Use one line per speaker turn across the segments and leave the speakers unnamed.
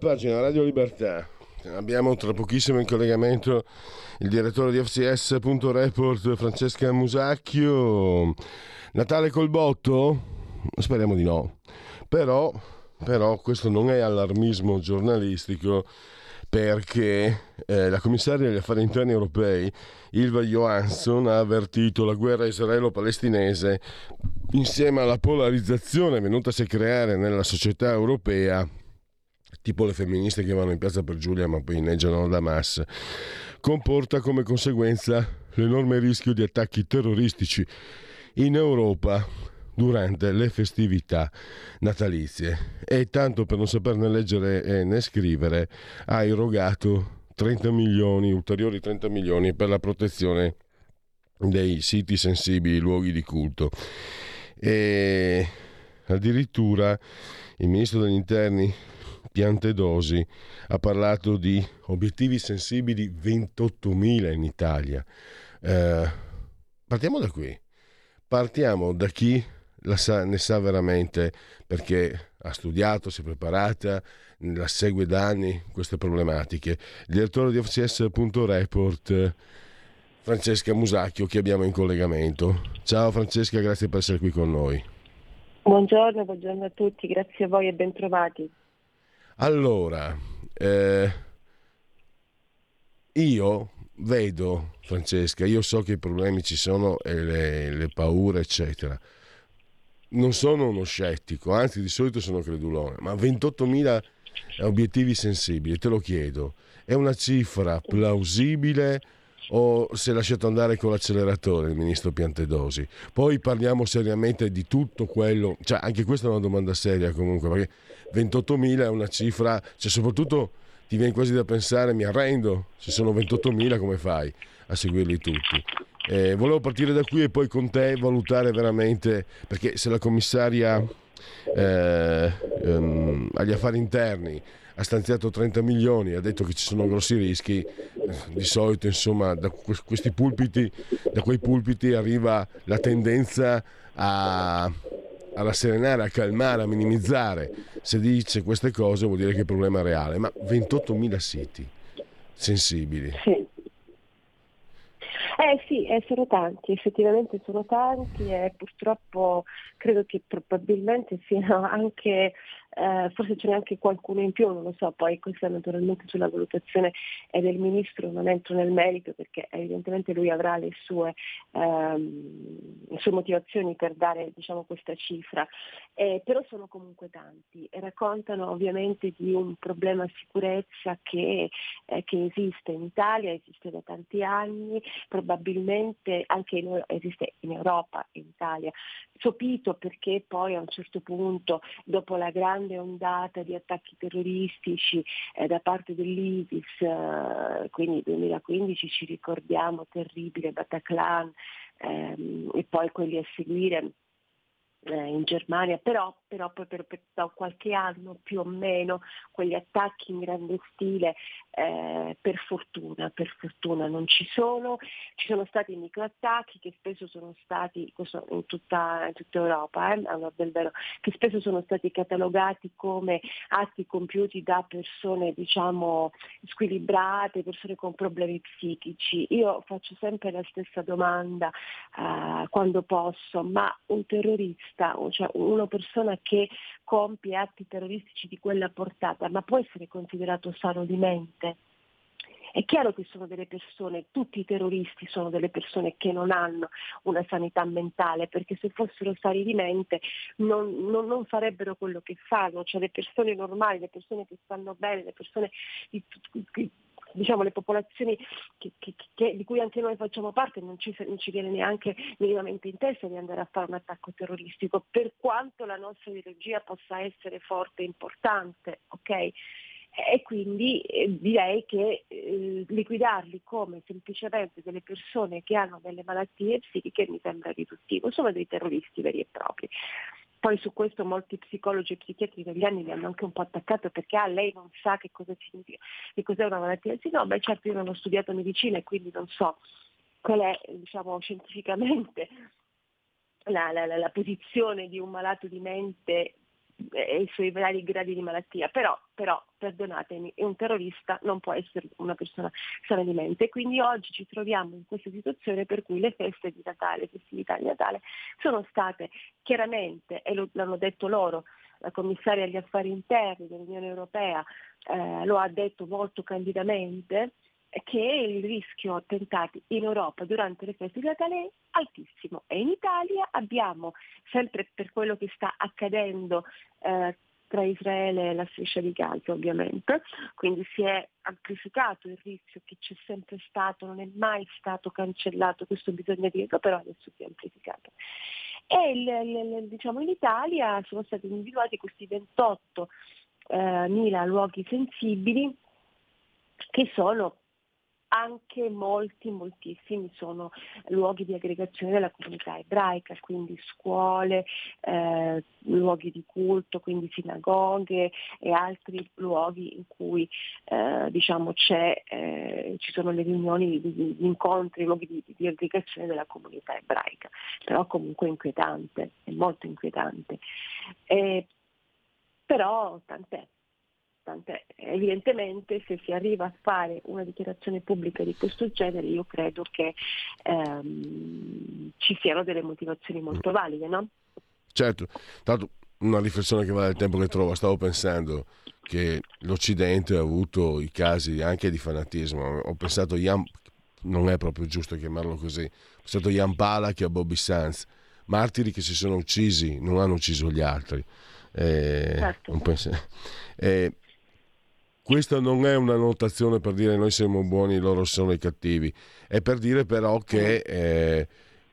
Pagina Radio Libertà, abbiamo tra pochissimo in collegamento il direttore di FCS.report Francesca Musacchio. Natale col botto? Speriamo di no. Però, però questo non è allarmismo giornalistico perché eh, la commissaria degli affari interni europei, Ilva Johansson, ha avvertito la guerra israelo-palestinese insieme alla polarizzazione venutasi a creare nella società europea tipo le femministe che vanno in piazza per Giulia ma poi inneggiano da Hamas, comporta come conseguenza l'enorme rischio di attacchi terroristici in Europa durante le festività natalizie e tanto per non saperne leggere né scrivere ha erogato 30 milioni, ulteriori 30 milioni per la protezione dei siti sensibili, luoghi di culto. E addirittura il ministro degli interni Piantedosi ha parlato di obiettivi sensibili 28.000 in Italia. Eh, partiamo da qui. Partiamo da chi sa, ne sa veramente perché ha studiato, si è preparata, la segue da anni queste problematiche. Il direttore di FCS.report Francesca Musacchio che abbiamo in collegamento. Ciao Francesca, grazie per essere qui con noi.
Buongiorno, buongiorno a tutti, grazie a voi e bentrovati.
Allora, eh, io vedo, Francesca, io so che i problemi ci sono e le, le paure, eccetera. Non sono uno scettico, anzi di solito sono credulone, ma 28.000 obiettivi sensibili, te lo chiedo, è una cifra plausibile o si è lasciato andare con l'acceleratore il ministro Piantedosi? Poi parliamo seriamente di tutto quello, cioè anche questa è una domanda seria comunque, perché 28.000 è una cifra, cioè soprattutto ti viene quasi da pensare mi arrendo, se sono 28.000 come fai a seguirli tutti? Eh, volevo partire da qui e poi con te valutare veramente, perché se la commissaria eh, ehm, agli affari interni ha stanziato 30 milioni, ha detto che ci sono grossi rischi, di solito insomma da, questi pulpiti, da quei pulpiti arriva la tendenza a, a rasserenare, a calmare, a minimizzare. Se dice queste cose vuol dire che il problema è reale, ma 28.000 siti sensibili.
Eh sì, eh, sono tanti, effettivamente sono tanti e purtroppo credo che probabilmente siano anche eh, forse ce n'è anche qualcuno in più, non lo so, poi questa naturalmente sulla valutazione è del Ministro, non entro nel merito perché evidentemente lui avrà le sue, ehm, sue motivazioni per dare diciamo, questa cifra, eh, però sono comunque tanti e raccontano ovviamente di un problema sicurezza che, eh, che esiste in Italia, esiste da tanti anni, probabilmente anche in, esiste in Europa, in Italia, sopito perché poi a un certo punto dopo la grande grande ondata di attacchi terroristici eh, da parte dell'ISIS, eh, quindi 2015 ci ricordiamo terribile Bataclan ehm, e poi quelli a seguire eh, in Germania, però, però poi per, per, da qualche anno più o meno quegli attacchi in grande stile eh, per fortuna, per fortuna non ci sono, ci sono stati microattacchi che spesso sono stati in tutta, in tutta Europa, eh, a nord del vero, che spesso sono stati catalogati come atti compiuti da persone diciamo squilibrate, persone con problemi psichici. Io faccio sempre la stessa domanda eh, quando posso, ma un terrorista terrorista, cioè una persona che compie atti terroristici di quella portata, ma può essere considerato sano di mente? È chiaro che sono delle persone, tutti i terroristi sono delle persone che non hanno una sanità mentale, perché se fossero sani di mente non, non, non farebbero quello che fanno, cioè le persone normali, le persone che stanno bene, le persone diciamo, le popolazioni che, che, che, di cui anche noi facciamo parte non ci, non ci, viene neanche minimamente in testa di andare a fare un attacco terroristico, per quanto la nostra ideologia possa essere forte e importante, ok? E quindi eh, direi che eh, liquidarli come semplicemente delle persone che hanno delle malattie psichiche mi sembra riduttivo, sono dei terroristi veri e propri. Poi su questo molti psicologi e psichiatri negli anni mi hanno anche un po' attaccato perché ah, lei non sa che cosa significa, che cos'è una malattia. Sì, no, beh certo io non ho studiato medicina e quindi non so qual è diciamo, scientificamente la, la, la, posizione di un malato di mente e i suoi vari gradi di malattia, però, però, perdonatemi, un terrorista non può essere una persona sana di mente. Quindi oggi ci troviamo in questa situazione per cui le feste di Natale, le festività di Natale sono state chiaramente, e lo, l'hanno detto loro, la commissaria agli affari interni dell'Unione Europea eh, lo ha detto molto candidamente, che il rischio attentati in Europa durante le feste di Natale è altissimo e in Italia abbiamo, sempre per quello che sta accadendo eh, tra Israele e la striscia di Gaza ovviamente, quindi si è amplificato il rischio che c'è sempre stato, non è mai stato cancellato, questo bisogna dirlo, però adesso si è amplificato. E il, il, diciamo, in Italia sono stati individuati questi 28 eh, luoghi sensibili che sono anche molti, moltissimi sono luoghi di aggregazione della comunità ebraica, quindi scuole, eh, luoghi di culto, quindi sinagoghe e altri luoghi in cui eh, diciamo, eh, ci sono le riunioni, gli incontri, luoghi di, di, aggregazione della comunità ebraica, però comunque inquietante, è molto inquietante. però tant'è, Tant'è, evidentemente se si arriva a fare una dichiarazione pubblica di questo genere io credo che ehm, ci siano delle motivazioni molto valide, no?
Certo, tanto una riflessione che vale il tempo che trova, stavo pensando che l'Occidente ha avuto i casi anche di fanatismo, ho pensato Jan, non è proprio giusto chiamarlo così, ho pensato a Jan Palach e a Bobby Sanz, martiri che si sono uccisi, non hanno ucciso gli altri. Eh, certo. eh, questa non è una notazione per dire noi siamo buoni, loro sono i cattivi, è per dire però che eh,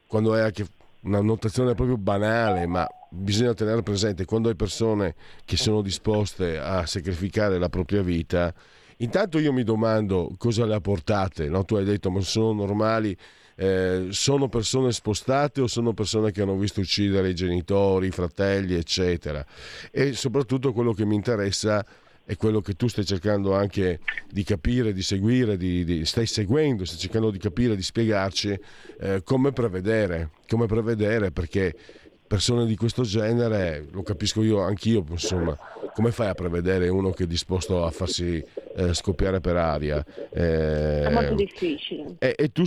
quando è anche una notazione proprio banale, ma bisogna tenere presente quando hai persone che sono disposte a sacrificare la propria vita, intanto io mi domando cosa le ha portate, no? tu hai detto ma sono normali, eh, sono persone spostate o sono persone che hanno visto uccidere i genitori, i fratelli, eccetera. E soprattutto quello che mi interessa è è quello che tu stai cercando anche di capire, di seguire, di, di, stai seguendo, stai cercando di capire, di spiegarci eh, come prevedere, come prevedere perché persone di questo genere, lo capisco io, anch'io, insomma, come fai a prevedere uno che è disposto a farsi eh, scoppiare per aria?
Eh, è molto difficile.
E, e, tu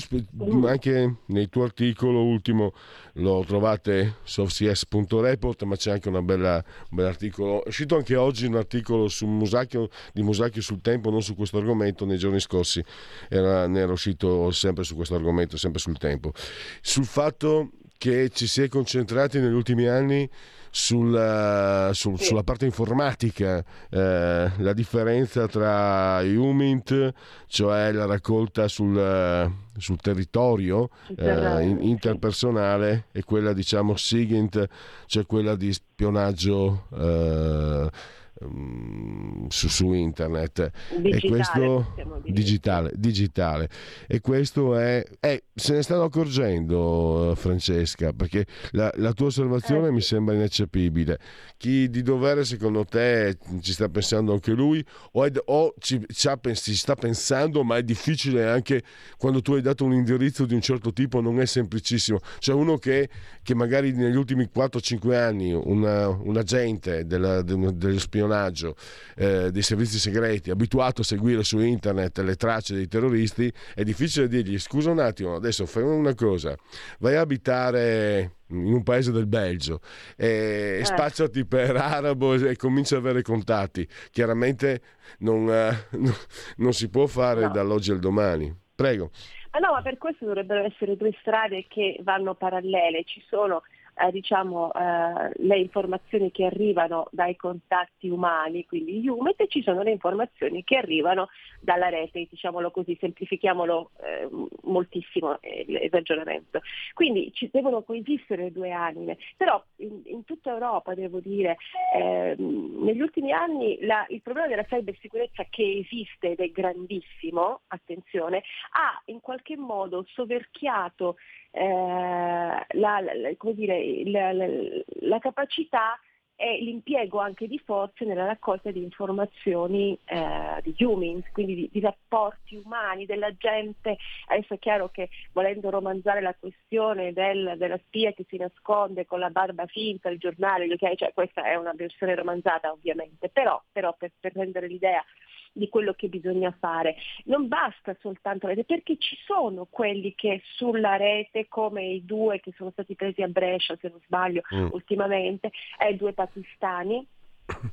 anche nel tuo articolo ultimo lo trovate su ofcs.report, ma c'è anche una bella, un bell'articolo, è uscito anche oggi un articolo su Musacchio, di Musacchio sul tempo, non su questo argomento, nei giorni scorsi era, ne era uscito sempre su questo argomento, sempre sul tempo, sul fatto che ci si è concentrati negli ultimi anni sulla, sul, sì. sulla parte informatica, eh, la differenza tra UMINT, cioè la raccolta sul, sul territorio eh, interpersonale, e quella diciamo SIGINT, cioè quella di spionaggio. Eh, Mm, su, su, internet. Digitale, e questo digitale, digitale. E questo è, è se ne stanno accorgendo Francesca perché la, la tua osservazione eh. mi sembra ineccepibile. Chi di dovere secondo te ci sta pensando anche lui? O, è, o ci, ci, sta pensando ma è difficile anche quando tu hai dato un indirizzo di un certo tipo non è semplicissimo. Cioè uno che, che magari negli ultimi 4-5 anni un agente della, dello spionaggio spionaggio eh, dei servizi segreti, abituato a seguire su internet le tracce dei terroristi, è difficile dirgli scusa un attimo, adesso fai una cosa, vai a abitare in un paese del Belgio e eh. spacciati per arabo e comincia ad avere contatti. Chiaramente non, eh, non si può fare no. dall'oggi al domani. Prego.
Ah no, ma per questo dovrebbero essere due strade che vanno parallele. Ci sono eh, diciamo, eh, le informazioni che arrivano dai contatti umani, quindi UMET, e ci sono le informazioni che arrivano dalla rete, diciamolo così, semplifichiamolo eh, moltissimo eh, il ragionamento. Quindi ci devono coesistere le due anime, però in, in tutta Europa, devo dire, ehm, negli ultimi anni la, il problema della cybersicurezza che esiste ed è grandissimo, attenzione, ha in qualche modo soverchiato eh, la, la, dire, la, la, capacità e l'impiego anche di forze nella raccolta di informazioni eh, di humans, quindi di, di, rapporti umani, della gente. Adesso è chiaro che volendo romanzare la questione del, della spia che si nasconde con la barba finta, il giornale, okay, cioè, questa è una versione romanzata ovviamente, però, però per, per rendere l'idea di quello che bisogna fare. Non basta soltanto la rete, perché ci sono quelli che sulla rete, come i due che sono stati presi a Brescia, se non sbaglio, mm. ultimamente, eh, due pakistani.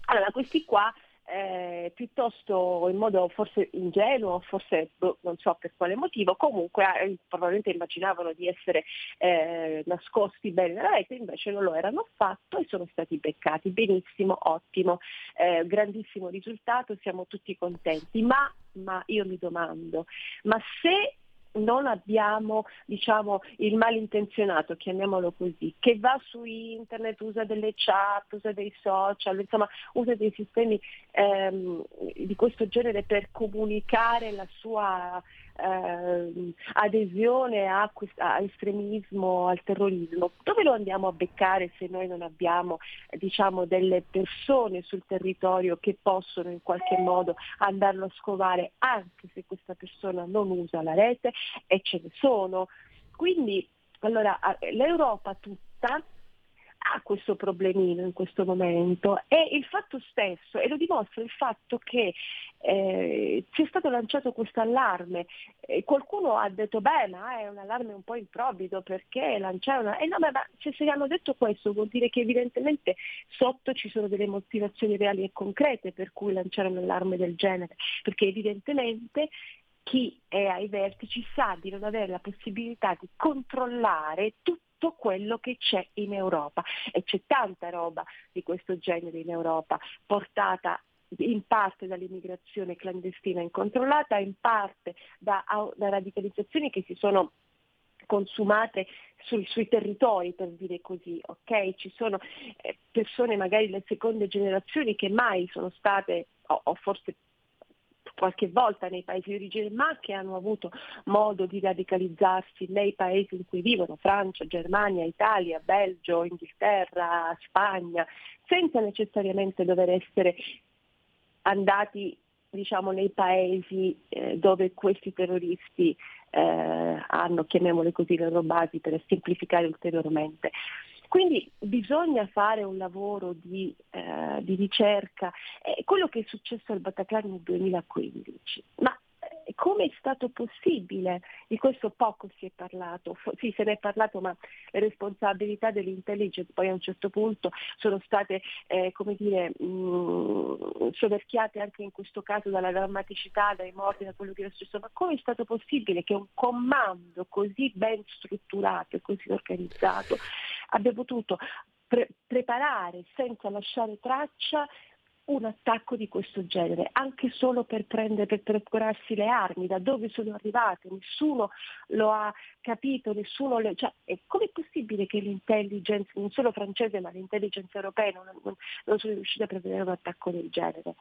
Allora, questi qua eh, piuttosto in modo forse ingenuo, forse boh, non so per quale motivo, comunque eh, probabilmente immaginavano di essere eh, nascosti bene nella rete, invece non lo erano affatto e sono stati beccati. Benissimo, ottimo, eh, grandissimo risultato, siamo tutti contenti, ma, ma io mi domando, ma se non abbiamo diciamo, il malintenzionato, chiamiamolo così, che va su internet, usa delle chat, usa dei social, insomma usa dei sistemi ehm, di questo genere per comunicare la sua eh, adesione a, a, estremismo, al terrorismo, dove lo andiamo a beccare se noi non abbiamo diciamo, delle persone sul territorio che possono in qualche modo andarlo a scovare anche se questa persona non usa la rete e ce ne sono. Quindi allora, l'Europa tutta ha questo problemino in questo momento. E il fatto stesso, e lo dimostra il fatto che eh, ci è stato lanciato questo allarme, qualcuno ha detto beh ma è un allarme un po' improvvido perché lanciare una... Eh no ma, ma se, se hanno detto questo vuol dire che evidentemente sotto ci sono delle motivazioni reali e concrete per cui lanciare un allarme del genere, perché evidentemente chi è ai vertici sa di non avere la possibilità di controllare tutto tutto quello che c'è in Europa e c'è tanta roba di questo genere in Europa portata in parte dall'immigrazione clandestina incontrollata, in parte da, da radicalizzazioni che si sono consumate sui, sui, territori, per dire così, ok? Ci sono eh, persone magari le seconde generazioni che mai sono state, o, o forse qualche volta nei paesi di origine, ma che hanno avuto modo di radicalizzarsi nei paesi in cui vivono, Francia, Germania, Italia, Belgio, Inghilterra, Spagna, senza necessariamente dover essere andati diciamo, nei paesi eh, dove questi terroristi eh, hanno, chiamiamole così, le loro basi per semplificare ulteriormente. Quindi bisogna fare un lavoro di, eh, di ricerca, è quello che è successo al Bataclan nel 2015, ma eh, come è stato possibile? Di questo poco si è parlato, sì se ne è parlato ma le responsabilità dell'intelligence poi a un certo punto sono state eh, come dire, mh, mm, soverchiate anche in questo caso dalla drammaticità, dai morti, da quello che era successo, ma come è stato possibile che un comando così ben strutturato e così organizzato abbia potuto pre- preparare senza lasciare traccia un attacco di questo genere, anche solo per prendere, per procurarsi le armi, da dove sono arrivate, nessuno lo ha capito, nessuno le... Cioè, com'è possibile che l'intelligence, non solo francese ma l'intelligence europea non, non, non sono riuscite a prevedere un attacco del genere?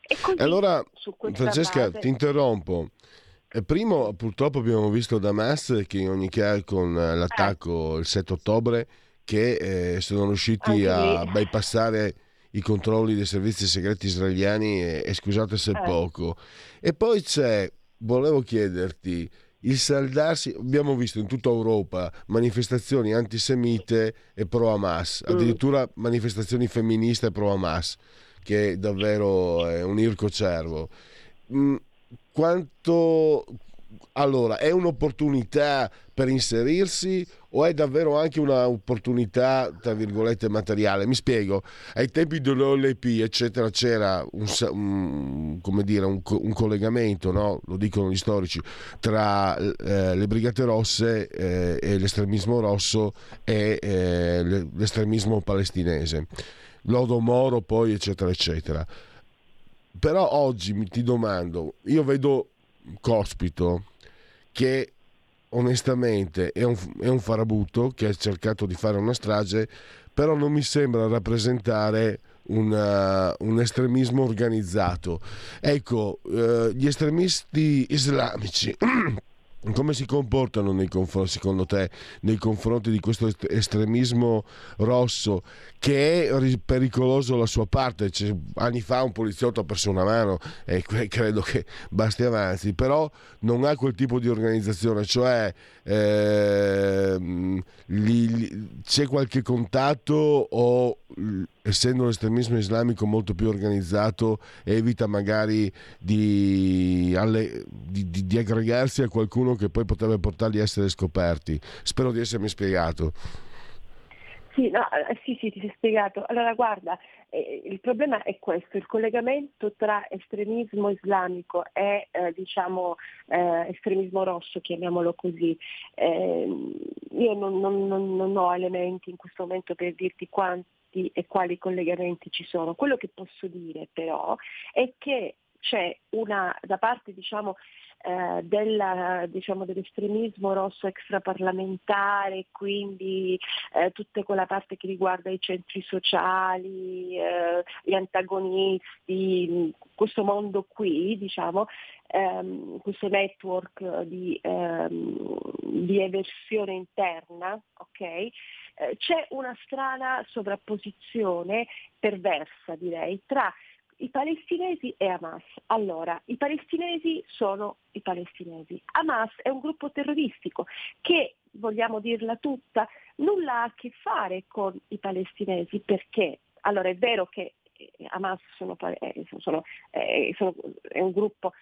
E così, allora, Francesca, base... ti interrompo. Primo, purtroppo abbiamo visto Damas che in ogni caso con l'attacco eh. il 7 ottobre che eh, sono riusciti a bypassare i controlli dei servizi segreti israeliani e, e scusate se eh. poco. E poi c'è, volevo chiederti, il saldarsi, abbiamo visto in tutta Europa manifestazioni antisemite e pro Hamas, mm. addirittura manifestazioni femministe pro Hamas, che davvero è un ircocervo. Mm, quanto allora è un'opportunità per inserirsi o è davvero anche un'opportunità, tra virgolette, materiale? Mi spiego, ai tempi dell'OLP, eccetera, c'era un, un, dire, un, un collegamento, no? lo dicono gli storici, tra eh, le Brigate Rosse eh, e l'estremismo rosso e eh, l'estremismo palestinese. Lodo Moro poi, eccetera, eccetera. Però oggi mi ti domando, io vedo Cospito che onestamente è un, è un farabutto che ha cercato di fare una strage, però non mi sembra rappresentare una, un estremismo organizzato. Ecco, eh, gli estremisti islamici come si comportano confronti, secondo te nei confronti di questo estremismo rosso che è pericoloso la sua parte? Cioè, anni fa un poliziotto ha perso una mano e credo che basti avanti, però non ha quel tipo di organizzazione, cioè eh, li, li, c'è qualche contatto o essendo l'estremismo islamico molto più organizzato, evita magari di, alle, di, di, di, aggregarsi a qualcuno che poi potrebbe portarli a essere scoperti. Spero di essermi spiegato.
Sì, no, eh, sì, sì, ti sei spiegato. Allora, guarda, eh, il problema è questo, il collegamento tra estremismo islamico e eh, diciamo, eh, estremismo rosso, chiamiamolo così. Ehm, io non, non, non, non ho elementi in questo momento per dirti quanti e quali collegamenti ci sono. Quello che posso dire però è che c'è una, da parte diciamo, eh, della, diciamo, dell'estremismo rosso extraparlamentare, quindi eh, tutta quella parte che riguarda i centri sociali, eh, gli antagonisti, questo mondo qui, diciamo, ehm, questo network di, ehm, di eversione interna, ok? Eh, c'è una strana sovrapposizione perversa, direi, tra i palestinesi e Hamas. Allora, i palestinesi sono i palestinesi. Hamas è un gruppo terroristico che, vogliamo dirla tutta, nulla ha a che fare con i palestinesi perché, allora è vero che eh, Hamas sono, eh, sono, eh, sono, è un gruppo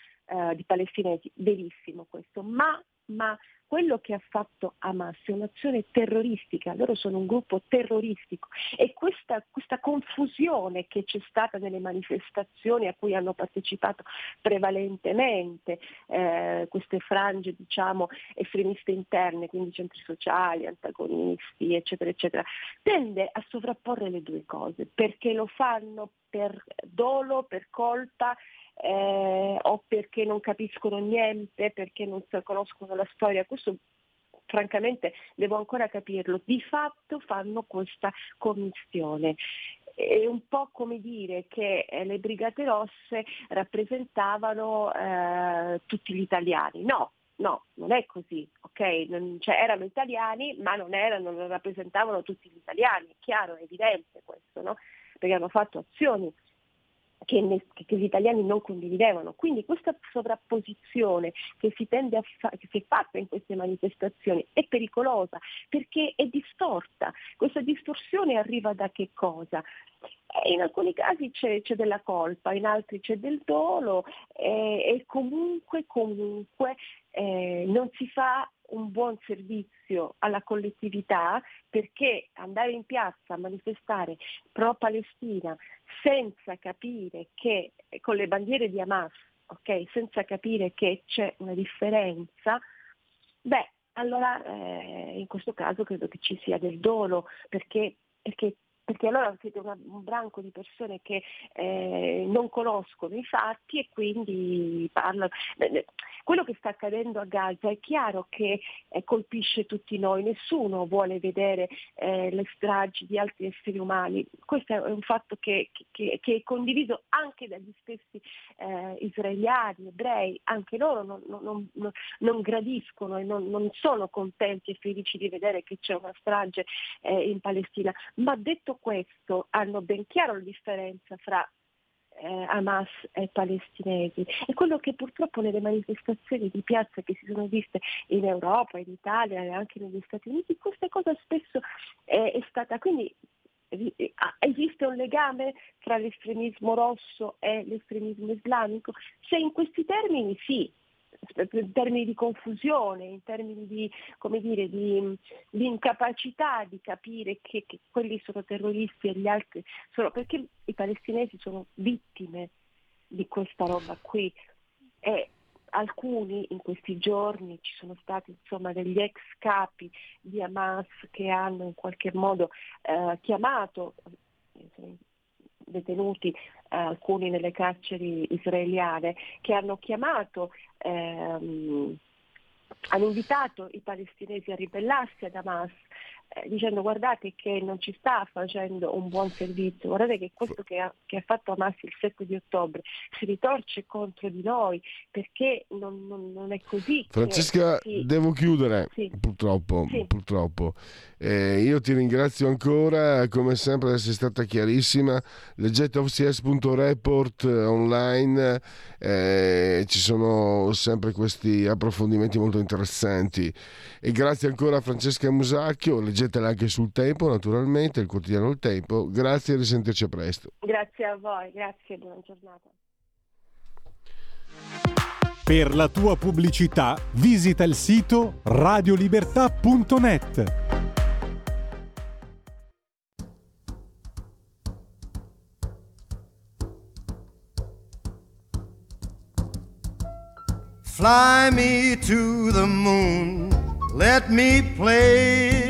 di palestinesi, verissimo questo, ma, ma quello che ha fatto Hamas è un'azione terroristica, loro sono un gruppo terroristico e questa, questa, confusione che c'è stata nelle manifestazioni a cui hanno partecipato prevalentemente eh, queste frange diciamo, estremiste interne, quindi centri sociali, antagonisti, eccetera, eccetera, tende a sovrapporre le due cose, perché lo fanno per dolo, per colpa eh, o perché non capiscono niente, perché non conoscono la storia. Questo francamente devo ancora capirlo. Di fatto fanno questa commissione. È un po' come dire che eh, le Brigate Rosse rappresentavano eh, tutti gli italiani. No, No, non è così, ok? Non, cioè, erano italiani, ma non, erano, non rappresentavano tutti gli italiani, è chiaro, è evidente questo, no? Perché hanno fatto azioni che, ne, che, gli italiani non condividevano. Quindi questa sovrapposizione che si, tende a fa- che si è fatta in queste manifestazioni è pericolosa perché è distorta. Questa distorsione arriva da che cosa? Eh, in alcuni casi c'è, c'è, della colpa, in altri c'è del dolo eh, e comunque, comunque eh, non si fa un buon servizio alla collettività perché andare in piazza a manifestare pro Palestina senza capire che con le bandiere di Hamas, okay, senza capire che c'è una differenza, beh, allora eh, in questo caso credo che ci sia del dolo perché, perché perché allora siete una, un branco di persone che eh, non conoscono i fatti e quindi parlano. Quello che sta accadendo a Gaza è chiaro che eh, colpisce tutti noi, nessuno vuole vedere eh, le stragi di altri esseri umani, questo è un fatto che, che, che è condiviso anche dagli stessi eh, israeliani, ebrei, anche loro non, non, non, non gradiscono e non, sono contenti e felici di vedere che c'è una strage eh, in Palestina, ma detto questo hanno ben chiaro la differenza fra eh, Hamas e palestinesi. E quello che purtroppo nelle manifestazioni di piazza che si sono viste in Europa, in Italia e anche negli Stati Uniti, questa cosa spesso è, è stata quindi esiste un legame tra l'estremismo rosso e l'estremismo islamico? Se in questi termini sì, in termini di confusione, in termini di, dire, di, di incapacità di capire che, che, quelli sono terroristi e gli altri sono, perché i palestinesi sono vittime di questa roba qui. E alcuni in questi giorni ci sono stati insomma, degli ex capi di Hamas che hanno in qualche modo eh, chiamato eh, detenuti alcuni nelle carceri israeliane che hanno chiamato ehm, hanno invitato i palestinesi a ribellarsi ad Hamas eh, dicendo guardate che non ci sta facendo un buon servizio, guardate che questo che ha, che ha fatto Hamas il 7 di ottobre si ritorce contro di noi perché non, non, non è così.
Francesca, che, sì. devo chiudere sì. purtroppo. Sì. purtroppo. Eh, io ti ringrazio ancora, come sempre sei stata chiarissima. Leggete ofcs.report online, eh, ci sono sempre questi approfondimenti molto interessanti. E grazie ancora a Francesca Musacchio, leggetela anche sul Tempo naturalmente, il quotidiano Il Tempo. Grazie e risentirci presto.
Grazie a voi, grazie, buona giornata.
Per la tua pubblicità visita il sito radiolibertà.net.
Fly me to the moon, let me play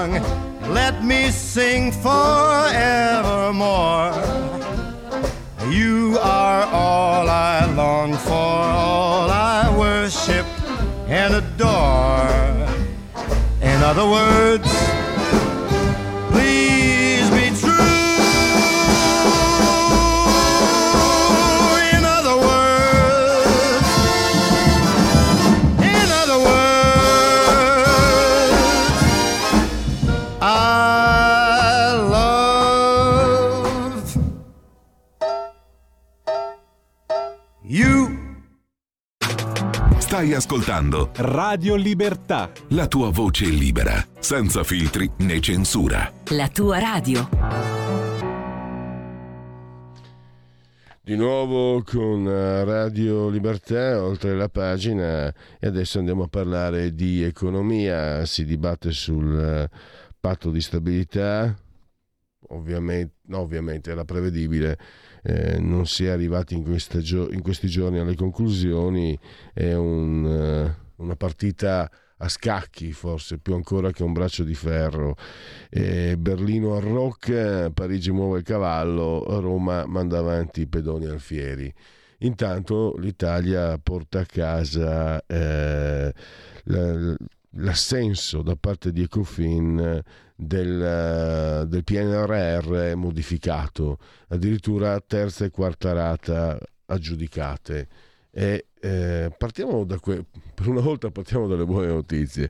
Song. Let me sing forevermore.
Radio Libertà.
La tua voce libera, senza filtri né censura.
La tua radio.
Di nuovo con eh, Radio Libertà, oltre la pagina, e adesso andiamo a parlare di economia. Si dibatte sul eh, patto di stabilità, ovviamente, no, ovviamente era prevedibile eh, non si è arrivati in, gio- in, questi giorni alle conclusioni, è un, uh, una partita a scacchi forse più ancora che un braccio di ferro. Eh, Berlino arrocca, Parigi muove il cavallo, Roma manda avanti i pedoni alfieri. Intanto l'Italia porta a casa eh, l'assenso da parte di Ecofin del, del PNRR modificato, addirittura terza e quarta rata aggiudicate. E eh, partiamo da que- per una volta partiamo dalle buone notizie,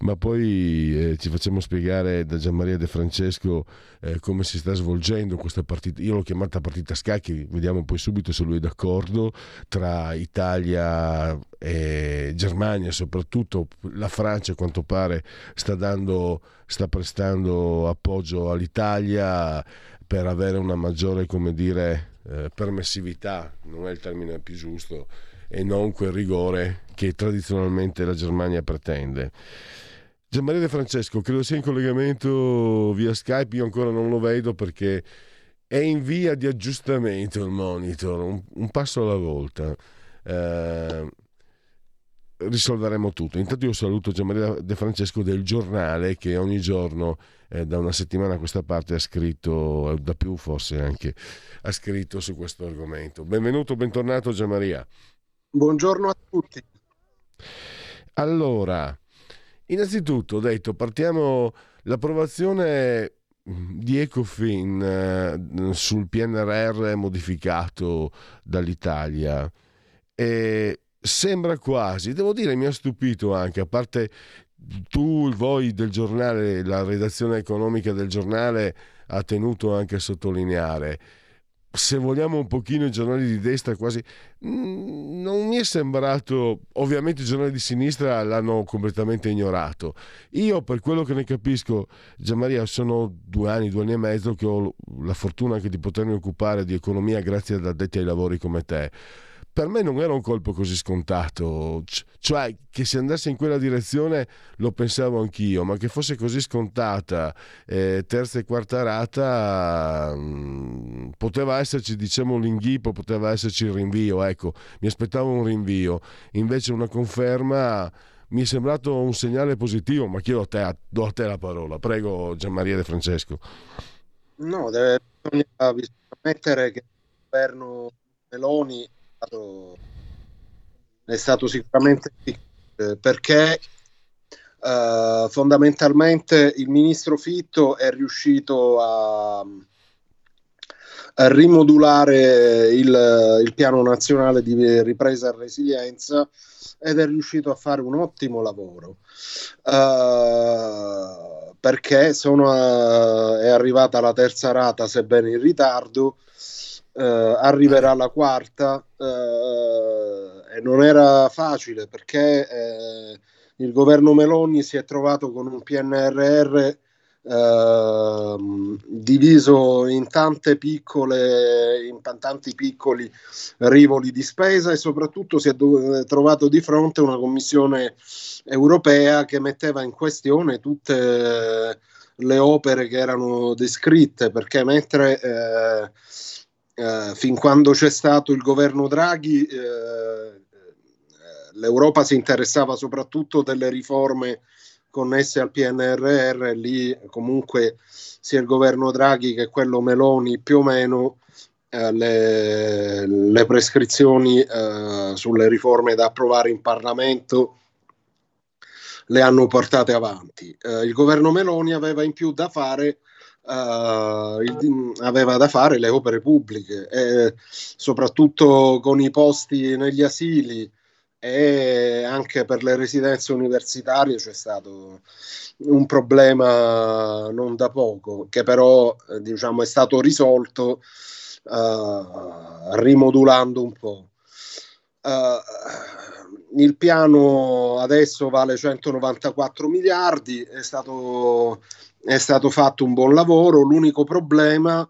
ma poi eh, ci facciamo spiegare da Gianmaria De Francesco eh, come si sta svolgendo questa partita. Io l'ho chiamata partita scacchi, vediamo poi subito se lui è d'accordo tra Italia e Germania, soprattutto la Francia a quanto pare sta dando sta prestando appoggio all'Italia per avere una maggiore, come dire, eh, permissività, non è il termine più giusto, e non quel rigore che tradizionalmente la Germania pretende. Gianmaria De Francesco, credo sia in collegamento via Skype, io ancora non lo vedo perché è in via di aggiustamento il monitor, un, un passo alla volta. Eh, risolveremo tutto. Intanto io saluto Gianmaria De Francesco del giornale che ogni giorno eh, da una settimana a questa parte ha scritto, da più forse anche, ha scritto su questo argomento. Benvenuto, bentornato Gianmaria.
Buongiorno a tutti.
Allora, innanzitutto ho detto, partiamo l'approvazione di Ecofin eh, sul PNRR modificato dall'Italia. E sembra quasi, devo dire mi ha stupito anche, a parte tu, voi del giornale, la redazione economica del giornale ha tenuto anche a sottolineare, se vogliamo un pochino i giornali di destra quasi mm, non mi è sembrato ovviamente i giornali di sinistra l'hanno completamente ignorato. Io per quello che ne capisco Gianmaria sono due anni due anni e mezzo che ho la fortuna anche di potermi occupare di economia grazie ad addetti ai lavori come te per me non era un colpo così scontato, cioè che si andasse in quella direzione lo pensavo anch'io, ma che fosse così scontata, eh, terza e quarta rata, mh, mm, poteva esserci diciamo l'inghippo, poteva esserci il rinvio, ecco, mi aspettavo un rinvio, invece una conferma mi è sembrato un segnale positivo, ma chiedo a te, do a te la parola, prego Gianmaria De Francesco.
No, deve mettere che il governo Meloni stato, è stato sicuramente eh, perché uh, fondamentalmente il ministro Fitto è riuscito a, a rimodulare il, il, piano nazionale di ripresa e resilienza ed è riuscito a fare un ottimo lavoro. Uh, perché sono, uh, è arrivata la terza rata sebbene in ritardo eh, arriverà la quarta eh, e non era facile perché eh, il governo Meloni si è trovato con un PNRR Uh, diviso in tante piccole, in tanti piccoli rivoli di spesa e soprattutto si è do- trovato di fronte una commissione europea che metteva in questione tutte le opere che erano descritte perché mentre eh, fin quando c'è stato il governo Draghi, eh, eh, l'Europa si interessava soprattutto delle riforme connesse al PNRR, lì comunque sia il governo Draghi che quello Meloni più o meno eh, le, le, prescrizioni eh, sulle riforme da approvare in Parlamento le hanno portate avanti. Eh, il governo Meloni aveva in più da fare Uh, il, aveva da fare le opere pubbliche, e soprattutto con i posti negli asili e anche per le residenze universitarie c'è stato un problema non da poco, che però eh, diciamo, è stato risolto uh, rimodulando un po'. Uh, il piano adesso vale 194 miliardi, è stato è stato fatto un buon lavoro, l'unico problema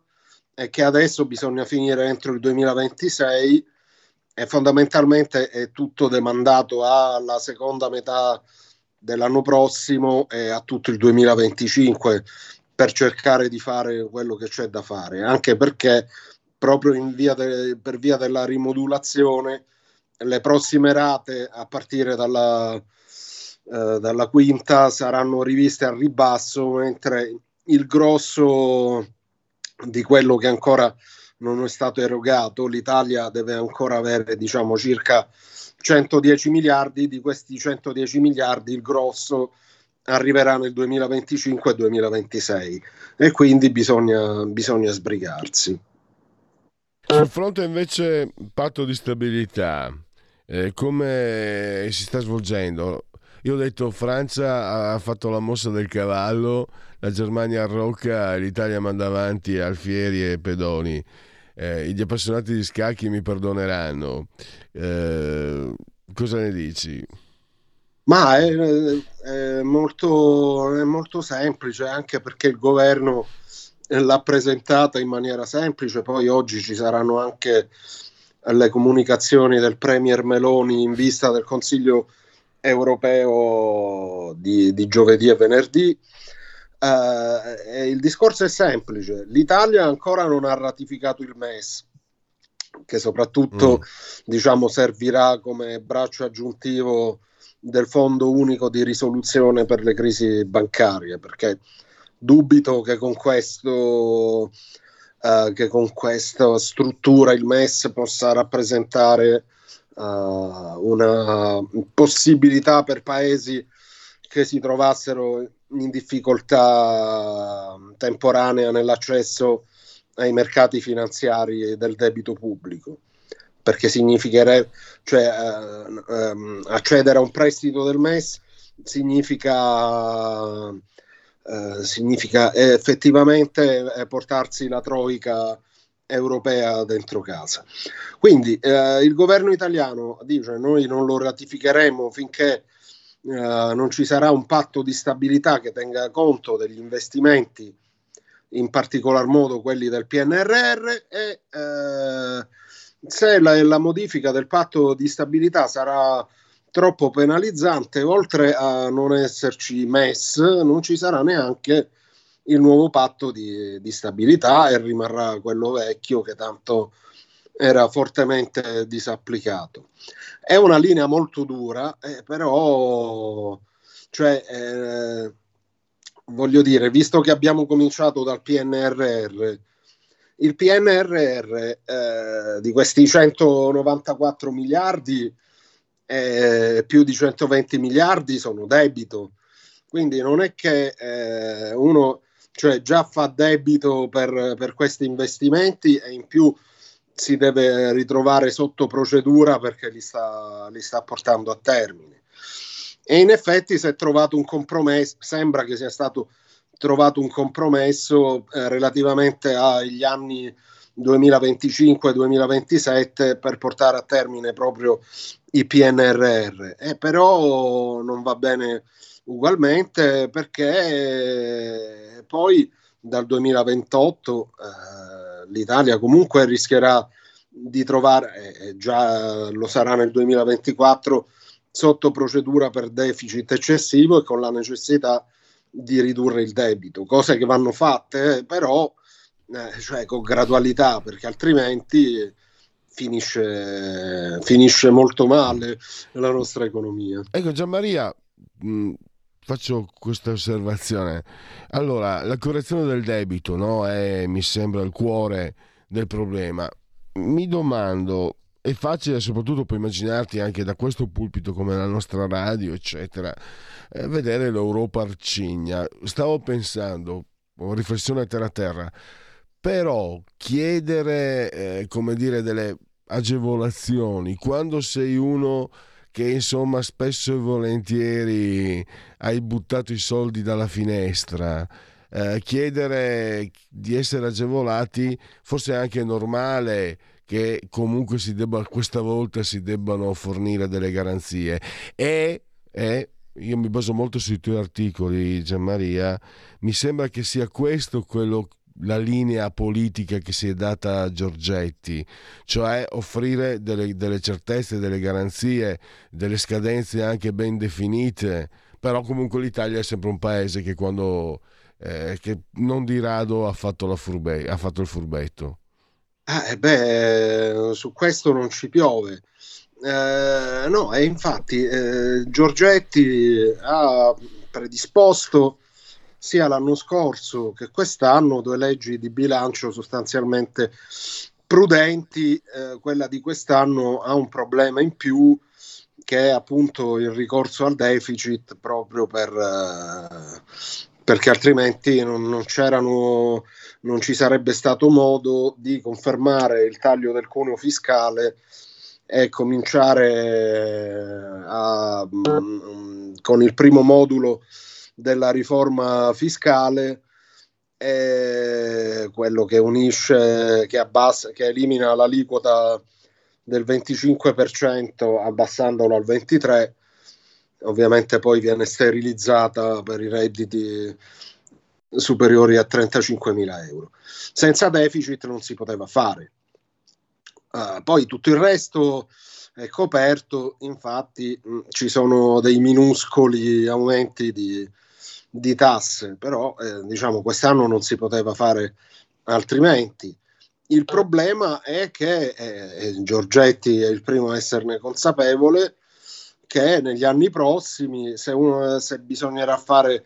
è che adesso bisogna finire entro il 2026 e fondamentalmente è tutto demandato alla seconda metà dell'anno prossimo e a tutto il 2025 per cercare di fare quello che c'è da fare, anche perché proprio via de, per via della rimodulazione le prossime rate a partire dalla eh, dalla quinta saranno riviste al ribasso, mentre il grosso di quello che ancora non è stato erogato, l'Italia deve ancora avere diciamo circa 110 miliardi, di questi 110 miliardi il grosso arriverà nel 2025 e 2026 e quindi bisogna, bisogna sbrigarsi.
Sul fronte invece patto di stabilità, eh, come si sta svolgendo? Io ho detto Francia ha fatto la mossa del cavallo, la Germania arrocca, l'Italia manda avanti Alfieri e Pedoni. Eh, gli appassionati di scacchi mi perdoneranno. Eh, cosa ne dici?
Ma è, è, molto, è molto semplice anche perché il governo l'ha presentata in maniera semplice, poi oggi ci saranno anche le comunicazioni del Premier Meloni in vista del Consiglio europeo di, di giovedì e venerdì. Uh, il discorso è semplice, l'Italia ancora non ha ratificato il MES, che soprattutto mm. diciamo, servirà come braccio aggiuntivo del Fondo Unico di risoluzione per le crisi bancarie, perché dubito che con questo uh, che con questa struttura il MES possa rappresentare uh, una possibilità per paesi che si trovassero in difficoltà temporanea nell'accesso ai mercati finanziari del debito pubblico. Perché significherebbe cioè, uh, um, accedere a un prestito del MES significa, uh, significa effettivamente portarsi la troica europea dentro casa. Quindi uh, il governo italiano dice noi non lo ratificheremo finché non ci sarà un patto di stabilità che tenga conto degli investimenti, in particolar modo quelli del PNRR e se la, la modifica del patto di stabilità sarà troppo penalizzante, oltre a non esserci MES, non ci sarà neanche il nuovo patto di, di, stabilità e rimarrà quello vecchio che tanto era fortemente disapplicato. È una linea molto dura, eh, però, cioè, eh, voglio dire, visto che abbiamo cominciato dal PNRR, il PNRR eh, di questi 194 miliardi, eh, più di 120 miliardi sono debito. Quindi non è che eh, uno cioè, già fa debito per, per questi investimenti e in più si deve ritrovare sotto procedura perché li sta, li sta portando a termine. E in effetti si è trovato un compromesso, sembra che sia stato trovato un compromesso eh, relativamente agli anni 2025-2027 per portare a termine proprio i PNRR. Eh, però non va bene ugualmente perché poi dal 2028 eh, l'Italia comunque rischierà di trovare, eh, già lo sarà nel 2024, sotto procedura per deficit eccessivo e con la necessità di ridurre il debito, cose che vanno fatte, eh, però eh, cioè con gradualità, perché altrimenti finisce, finisce molto male la nostra economia.
Ecco Gianmaria, faccio questa osservazione. Allora, la correzione del debito no, è, mi sembra il cuore del problema. Mi domando, è facile soprattutto puoi immaginarti anche da questo pulpito come la nostra radio, eccetera, eh, vedere l'Europa arcigna. Stavo pensando, riflessione terra terra, però chiedere, eh, come dire, delle agevolazioni quando sei uno che insomma spesso e volentieri hai buttato i soldi dalla finestra. Eh, chiedere di essere agevolati forse è anche normale che comunque si debba, questa volta si debbano fornire delle garanzie e, e io mi baso molto sui tuoi articoli Gianmaria mi sembra che sia questo quello la linea politica che si è data a Giorgetti, cioè offrire delle, delle, certezze, delle garanzie, delle scadenze anche ben definite, però comunque l'Italia è sempre un paese che quando eh, che non di rado ha fatto, furbe, ha fatto il furbetto.
Ah, beh, su questo non ci piove. Eh, no, e infatti eh, Giorgetti ha predisposto sia l'anno scorso che quest'anno due leggi di bilancio sostanzialmente prudenti. Eh, quella di quest'anno ha un problema in più che è appunto il ricorso al deficit proprio per, eh, perché altrimenti non, non c'erano non ci sarebbe stato modo di confermare il taglio del cuneo fiscale è cominciare a, mm, con il primo modulo della riforma fiscale è quello che unisce, che, abbassa, che elimina l'aliquota del 25% abbassandolo al 23%, ovviamente poi viene sterilizzata per i redditi superiori a 35 mila euro. Senza deficit non si poteva fare. Uh, poi tutto il resto è coperto, infatti mh, ci sono dei minuscoli aumenti di, di tasse, però eh, diciamo quest'anno non si poteva fare altrimenti. Il problema è che eh, Giorgetti è il primo a esserne consapevole che negli anni prossimi, se, uno, se bisognerà fare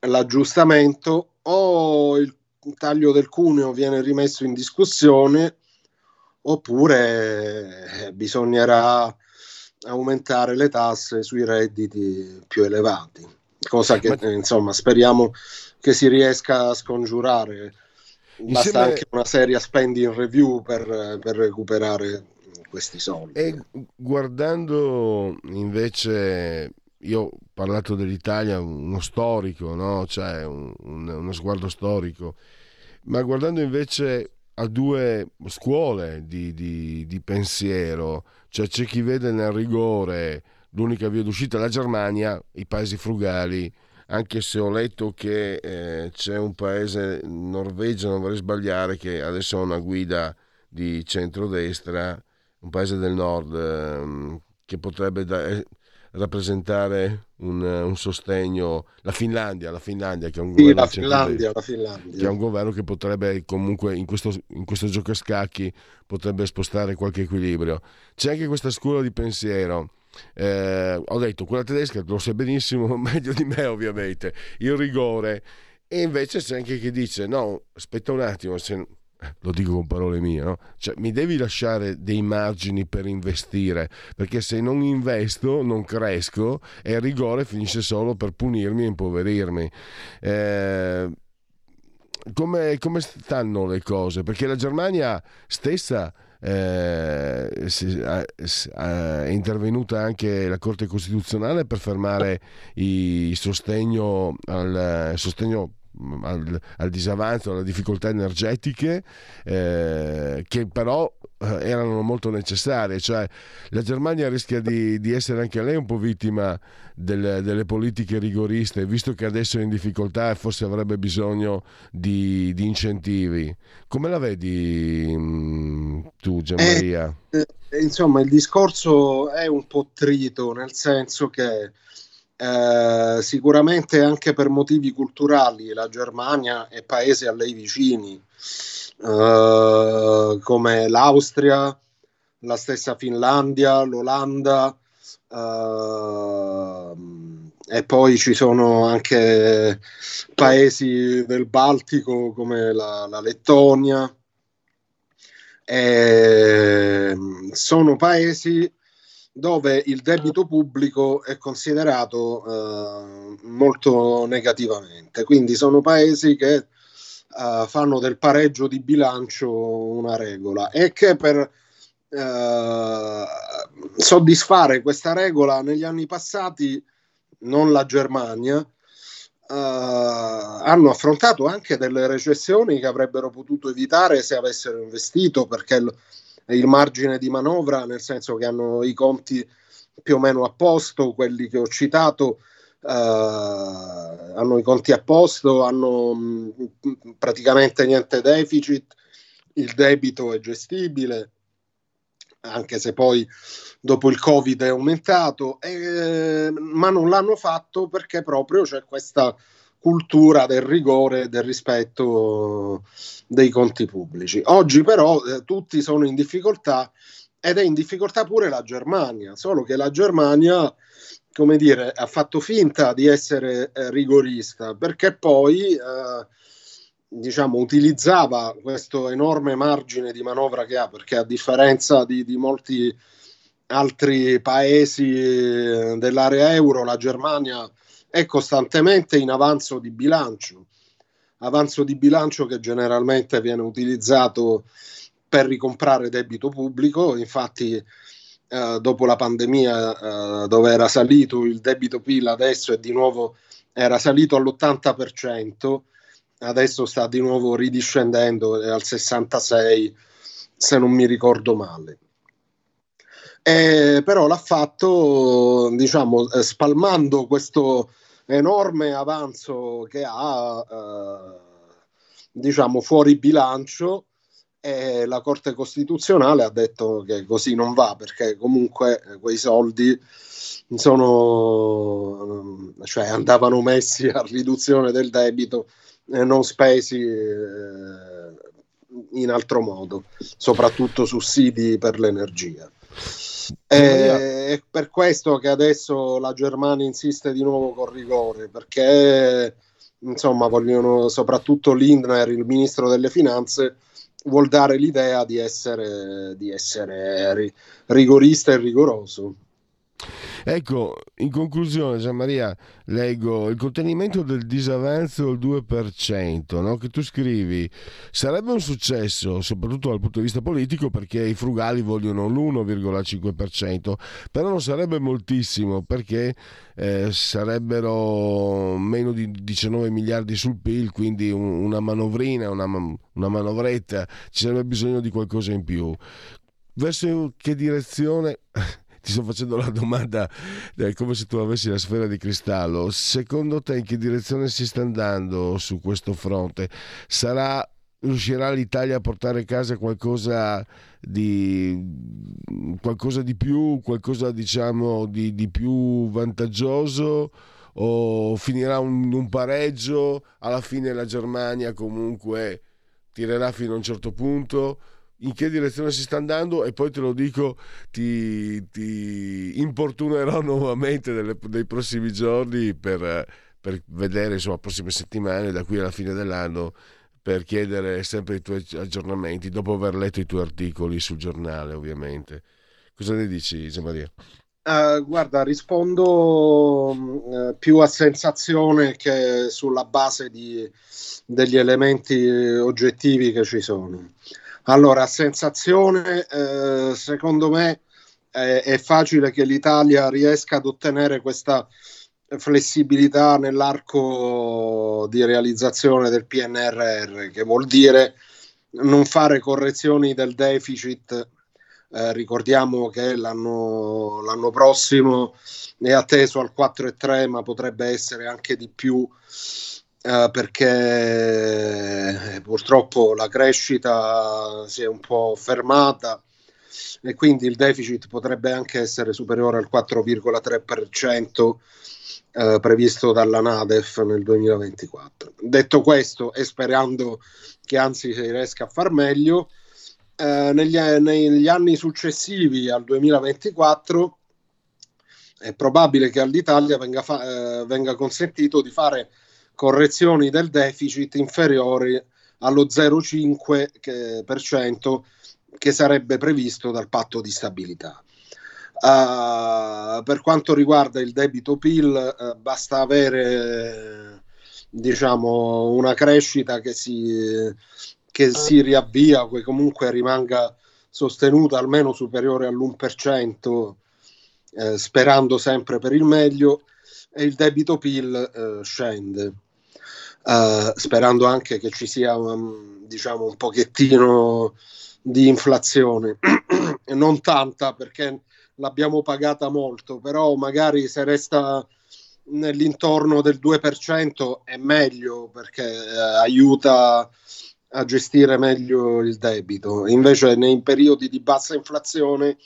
l'aggiustamento o il taglio del cuneo viene rimesso in discussione oppure eh, bisognerà aumentare le tasse sui redditi più elevati, cosa che Ma... insomma speriamo che si riesca a scongiurare. Basta Insieme... anche una seria spending review per, per recuperare questi soldi.
E guardando invece io ho parlato dell'Italia, uno storico, no? cioè un, un, uno sguardo storico, ma guardando invece a due scuole di, di, di, pensiero, cioè c'è chi vede nel rigore l'unica via d'uscita la Germania, i paesi frugali, anche se ho letto che eh, c'è un paese, Norvegia, non vorrei sbagliare, che adesso ha una guida di centrodestra, un paese del nord eh, che potrebbe da- eh, rappresentare un, un, sostegno. La Finlandia, la Finlandia che è un
sì, governo la Finlandia, la Finlandia.
che è un governo che potrebbe comunque in questo, in questo gioco a scacchi potrebbe spostare qualche equilibrio. C'è anche questa scuola di pensiero eh, ho detto quella tedesca lo sai benissimo meglio di me ovviamente il rigore e invece c'è anche chi dice no aspetta un attimo se lo dico con parole mie, no? cioè, mi devi lasciare dei margini per investire, perché se non investo non cresco e il rigore finisce solo per punirmi e impoverirmi. Eh, come, come, stanno le cose? Perché la Germania stessa eh, è intervenuta anche la Corte Costituzionale per fermare il sostegno, al, sostegno al, al disavanzo, alle difficoltà energetiche eh, che però eh, erano molto necessarie. Cioè, la Germania rischia di, di, essere anche lei un po' vittima del, delle politiche rigoriste, visto che adesso è in difficoltà e forse avrebbe bisogno di, di incentivi. Come la vedi mh, mm, tu, Gianmaria?
Eh, eh, insomma, il discorso è un po' trito, nel senso che eh, sicuramente anche per motivi culturali la Germania è paese a lei vicini, eh, come l'Austria, la stessa Finlandia, l'Olanda, eh, e poi ci sono anche paesi del Baltico come la, la Lettonia. E sono paesi dove il debito pubblico è considerato eh, molto negativamente. Quindi sono paesi che eh, fanno del pareggio di bilancio una regola e che per eh, soddisfare questa regola negli anni passati, non la Germania, Uh, hanno affrontato anche delle recessioni che avrebbero potuto evitare se avessero investito perché l- il margine di manovra, nel senso che hanno i conti più o meno a posto, quelli che ho citato uh, hanno i conti a posto, hanno mh, mm, praticamente niente deficit, il debito è gestibile, anche se poi dopo il Covid è aumentato, eh, ma non l'hanno fatto perché proprio c'è questa cultura del rigore, del rispetto dei conti pubblici. Oggi però eh, tutti sono in difficoltà ed è in difficoltà pure la Germania, solo che la Germania, come dire, ha fatto finta di essere eh, rigorista perché poi eh, diciamo utilizzava questo enorme margine di manovra che ha, perché a differenza di, di molti altri paesi eh, dell'area euro, la Germania è costantemente in avanzo di bilancio, avanzo di bilancio che generalmente viene utilizzato per ricomprare debito pubblico, infatti eh, dopo la pandemia eh, dove era salito il debito PIL adesso è di nuovo era salito all'80%, adesso sta di nuovo ridiscendendo al 66% se non mi ricordo male. Eh, però l'ha fatto diciamo eh, spalmando questo enorme avanzo che ha eh, diciamo fuori bilancio e la Corte Costituzionale ha detto che così non va perché comunque eh, quei soldi sono, cioè andavano messi a riduzione del debito e non spesi eh, in altro modo, soprattutto sussidi per l'energia. È per questo che adesso la Germania insiste di nuovo con rigore, perché insomma vogliono soprattutto Lindner, il ministro delle finanze, vuol dare l'idea di essere, di essere rigorista e rigoroso.
Ecco, in conclusione, Gianmaria, leggo il contenimento del disavanzo al 2%, no? che tu scrivi, sarebbe un successo, soprattutto dal punto di vista politico, perché i frugali vogliono l'1,5%, però non sarebbe moltissimo, perché eh, sarebbero meno di 19 miliardi sul PIL, quindi un, una manovrina, una, una manovretta, ci sarebbe bisogno di qualcosa in più. Verso che direzione ti sto facendo la domanda eh, come se tu avessi la sfera di cristallo. Secondo te in che direzione si sta andando su questo fronte? Sarà riuscirà l'Italia a portare a casa qualcosa di, qualcosa di più, qualcosa diciamo di, di più vantaggioso o finirà un, un, pareggio? Alla fine la Germania comunque tirerà fino a un certo punto in che direzione si sta andando e poi te lo dico, ti, ti importunerò nuovamente delle, nei prossimi giorni per, per vedere, insomma, prossime settimane, da qui alla fine dell'anno, per chiedere sempre i tuoi aggiornamenti, dopo aver letto i tuoi articoli sul giornale, ovviamente. Cosa ne dici, Gian Maria?
Uh, guarda, rispondo uh, più a sensazione che sulla base di, degli elementi oggettivi che ci sono. Allora, sensazione, eh, secondo me è, è, facile che l'Italia riesca ad ottenere questa flessibilità nell'arco di realizzazione del PNRR, che vuol dire non fare correzioni del deficit. Eh, ricordiamo che l'anno, l'anno prossimo è atteso al 4,3, ma potrebbe essere anche di più eh, perché purtroppo la crescita si è un po' fermata e quindi il deficit potrebbe anche essere superiore al 4,3% eh, previsto dalla Nadef nel 2024. Detto questo e sperando che anzi si riesca a far meglio, eh, negli, negli anni successivi al 2024 è probabile che all'Italia venga, fa- eh, venga consentito di fare correzioni del deficit inferiori allo 0,5% che sarebbe previsto dal patto di stabilità. Uh, per quanto riguarda il debito PIL, uh, basta avere diciamo, una crescita che si, che si riavvia o che comunque rimanga sostenuta almeno superiore all'1%, eh, sperando sempre per il meglio, e il debito PIL eh, scende uh, sperando anche che ci sia um, diciamo un pochettino di inflazione, non tanta perché l'abbiamo pagata molto, però magari se resta nell'intorno del 2% è meglio perché eh, aiuta a gestire meglio il debito. Invece nei periodi di bassa inflazione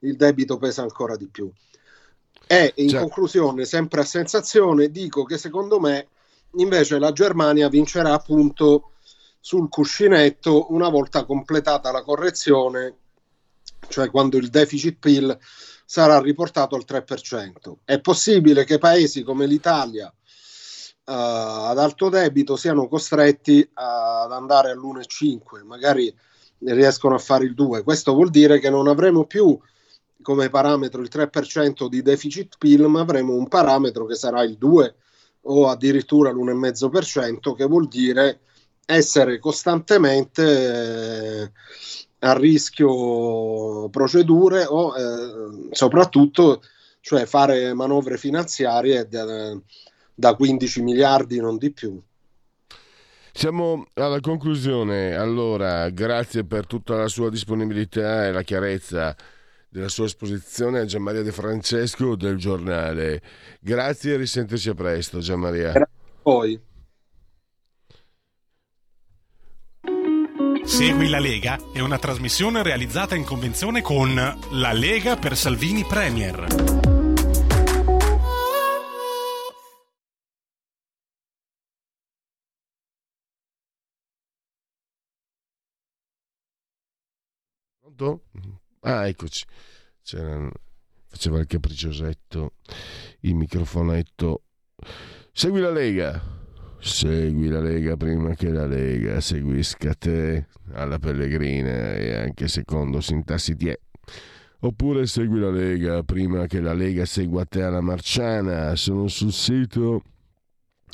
il debito pesa ancora di più. E in cioè. conclusione, sempre a sensazione, dico che secondo me invece la Germania vincerà appunto sul cuscinetto una volta completata la correzione, cioè quando il deficit PIL sarà riportato al 3%. È possibile che paesi come l'Italia uh, ad alto debito siano costretti ad andare all'1,5, magari riescono a fare il 2. Questo vuol dire che non avremo più come parametro il 3% di deficit PIL, ma avremo un parametro che sarà il 2 o addirittura l'1,5%, che vuol dire essere costantemente a rischio procedure o eh, soprattutto cioè fare manovre finanziarie da, da 15 miliardi, non di più.
Siamo alla conclusione, allora grazie per tutta la sua disponibilità e la chiarezza della sua esposizione a Gianmaria De Francesco del giornale. Grazie e risentirci a presto Gianmaria. Grazie a
voi.
Segui la Lega è una trasmissione realizzata in convenzione con La Lega per Salvini Premier.
Pronto? Ah, eccoci. C'era, faceva il capricciosetto, il microfonetto. Segui la Lega. Segui la Lega prima che la Lega seguisca te alla pellegrina e anche secondo sintassi tie. Oppure segui la Lega prima che la Lega segua te alla Marciana. Sono sul sito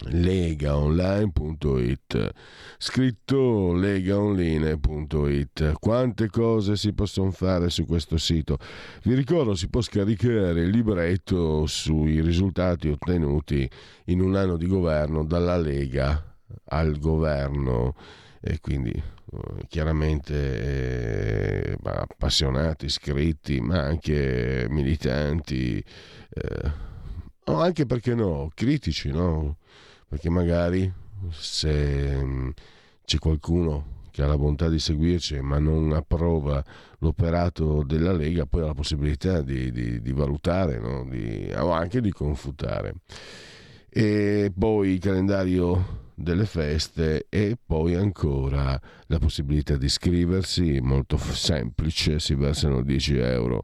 legaonline.it scritto legaonline.it quante cose si possono fare su questo sito? Vi ricordo si può scaricare il libretto sui risultati ottenuti in un anno di governo dalla Lega al governo. E quindi eh, chiaramente eh, appassionati, iscritti, ma anche militanti, eh, anche perché no, critici, no? Perché magari se mm, c'è qualcuno che ha la bontà di seguirci ma non approva l'operato della Lega, poi ha la possibilità di, di, di valutare no? di, o anche di confutare. E poi il calendario delle feste e poi ancora la possibilità di iscriversi, molto semplice, si versano 10 euro.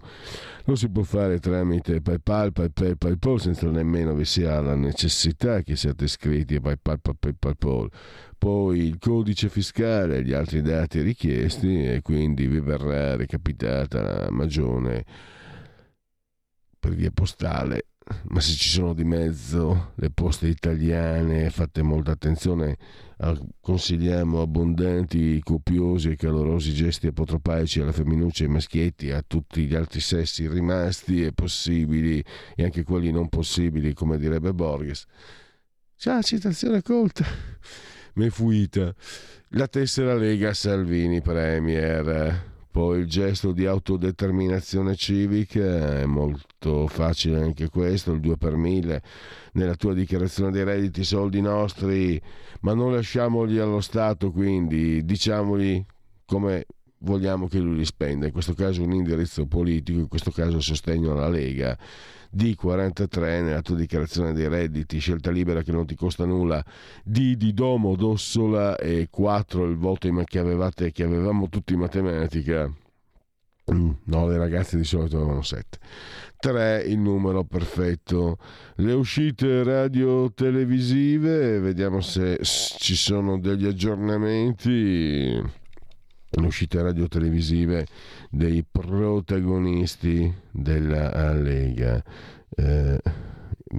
Lo si può fare tramite PayPal, PayPal, PayPal senza nemmeno vi sia la necessità che siate iscritti a PayPal, PayPal, PayPal. Poi il codice fiscale e gli altri dati richiesti e quindi vi verrà recapitata la magione per via postale ma se ci sono di mezzo le poste italiane, fate molta attenzione, consigliamo abbondanti, copiosi e calorosi gesti apotropaici alla femminuccia e ai maschietti, a tutti gli altri sessi rimasti e possibili e anche quelli non possibili, come direbbe Borges. Ciao, citazione colta. È fuita. La tessera Lega Salvini Premier poi il gesto di autodeterminazione civica è molto facile anche questo, il 2 per 1000 nella tua dichiarazione dei redditi, soldi nostri, ma non lasciamoli allo Stato, quindi diciamoli come vogliamo che lui li spenda, in questo caso un indirizzo politico, in questo caso sostegno alla Lega. D43 nella tua dichiarazione dei redditi, scelta libera che non ti costa nulla, D di Domo, Dossola e 4 il voto che avevate che avevamo tutti in matematica. Mm, no, le ragazze di solito avevano 7. 3 il numero perfetto. Le uscite radio-televisive, vediamo se ci sono degli aggiornamenti. Le uscite radio-televisive dei protagonisti della Lega. Eh,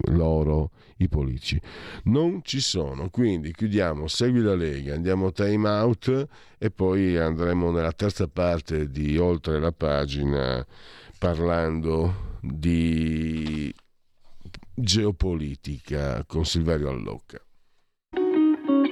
loro i politici non ci sono quindi chiudiamo segui la Lega andiamo time out e poi andremo nella terza parte di oltre la pagina parlando di geopolitica con Silverio Allocca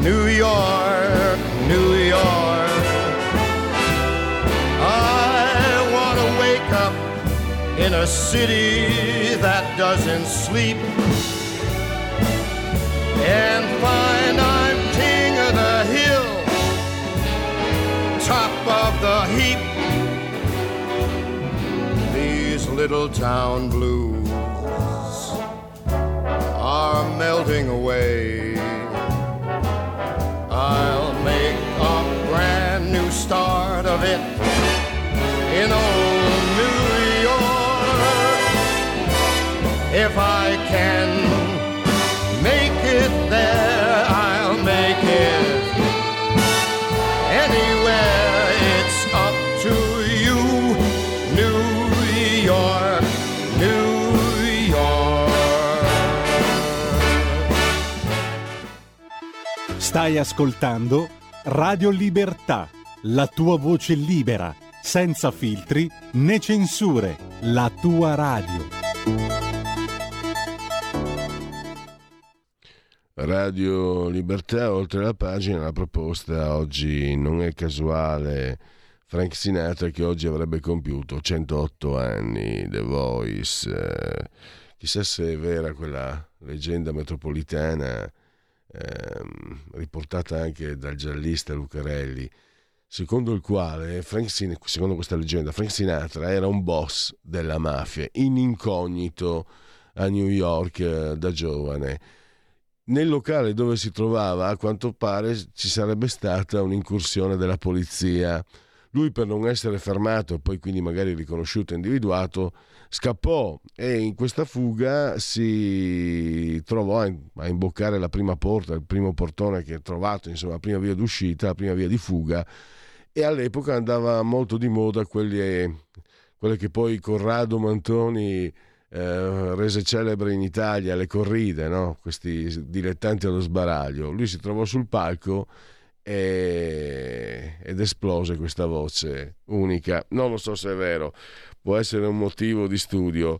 New York, New York. I want to wake up in a city that doesn't sleep and find I'm king of the hill, top of the heap. These little town blues are melting away. It in old New York if I can make it there, I'll make it anywhere. It's up to you, New York, New York.
Stai ascoltando Radio Libertà, la tua voce libera, senza filtri né censure, la tua radio.
Radio Libertà, oltre la pagina, la proposta oggi non è casuale. Frank Sinatra che oggi avrebbe compiuto 108 anni, The Voice. Chissà se è vera quella leggenda metropolitana eh, riportata anche dal giallista Lucarelli, secondo il quale, Frank secondo questa leggenda, Frank Sinatra era un boss della mafia in incognito a New York eh, da giovane nel locale dove si trovava, a quanto pare, ci sarebbe stata un'incursione della polizia. Lui, per non essere fermato e poi quindi magari riconosciuto e individuato, scappò e in questa fuga si trovò a imboccare la prima porta, il primo portone che ha trovato, insomma, la prima via d'uscita, la prima via di fuga. E all'epoca andava molto di moda quelle, quelle che poi Corrado Mantoni eh, rese celebre in Italia le corride, no? questi dilettanti allo sbaraglio. Lui si trovò sul palco e, ed esplose questa voce unica. Non lo so se è vero, può essere un motivo di studio,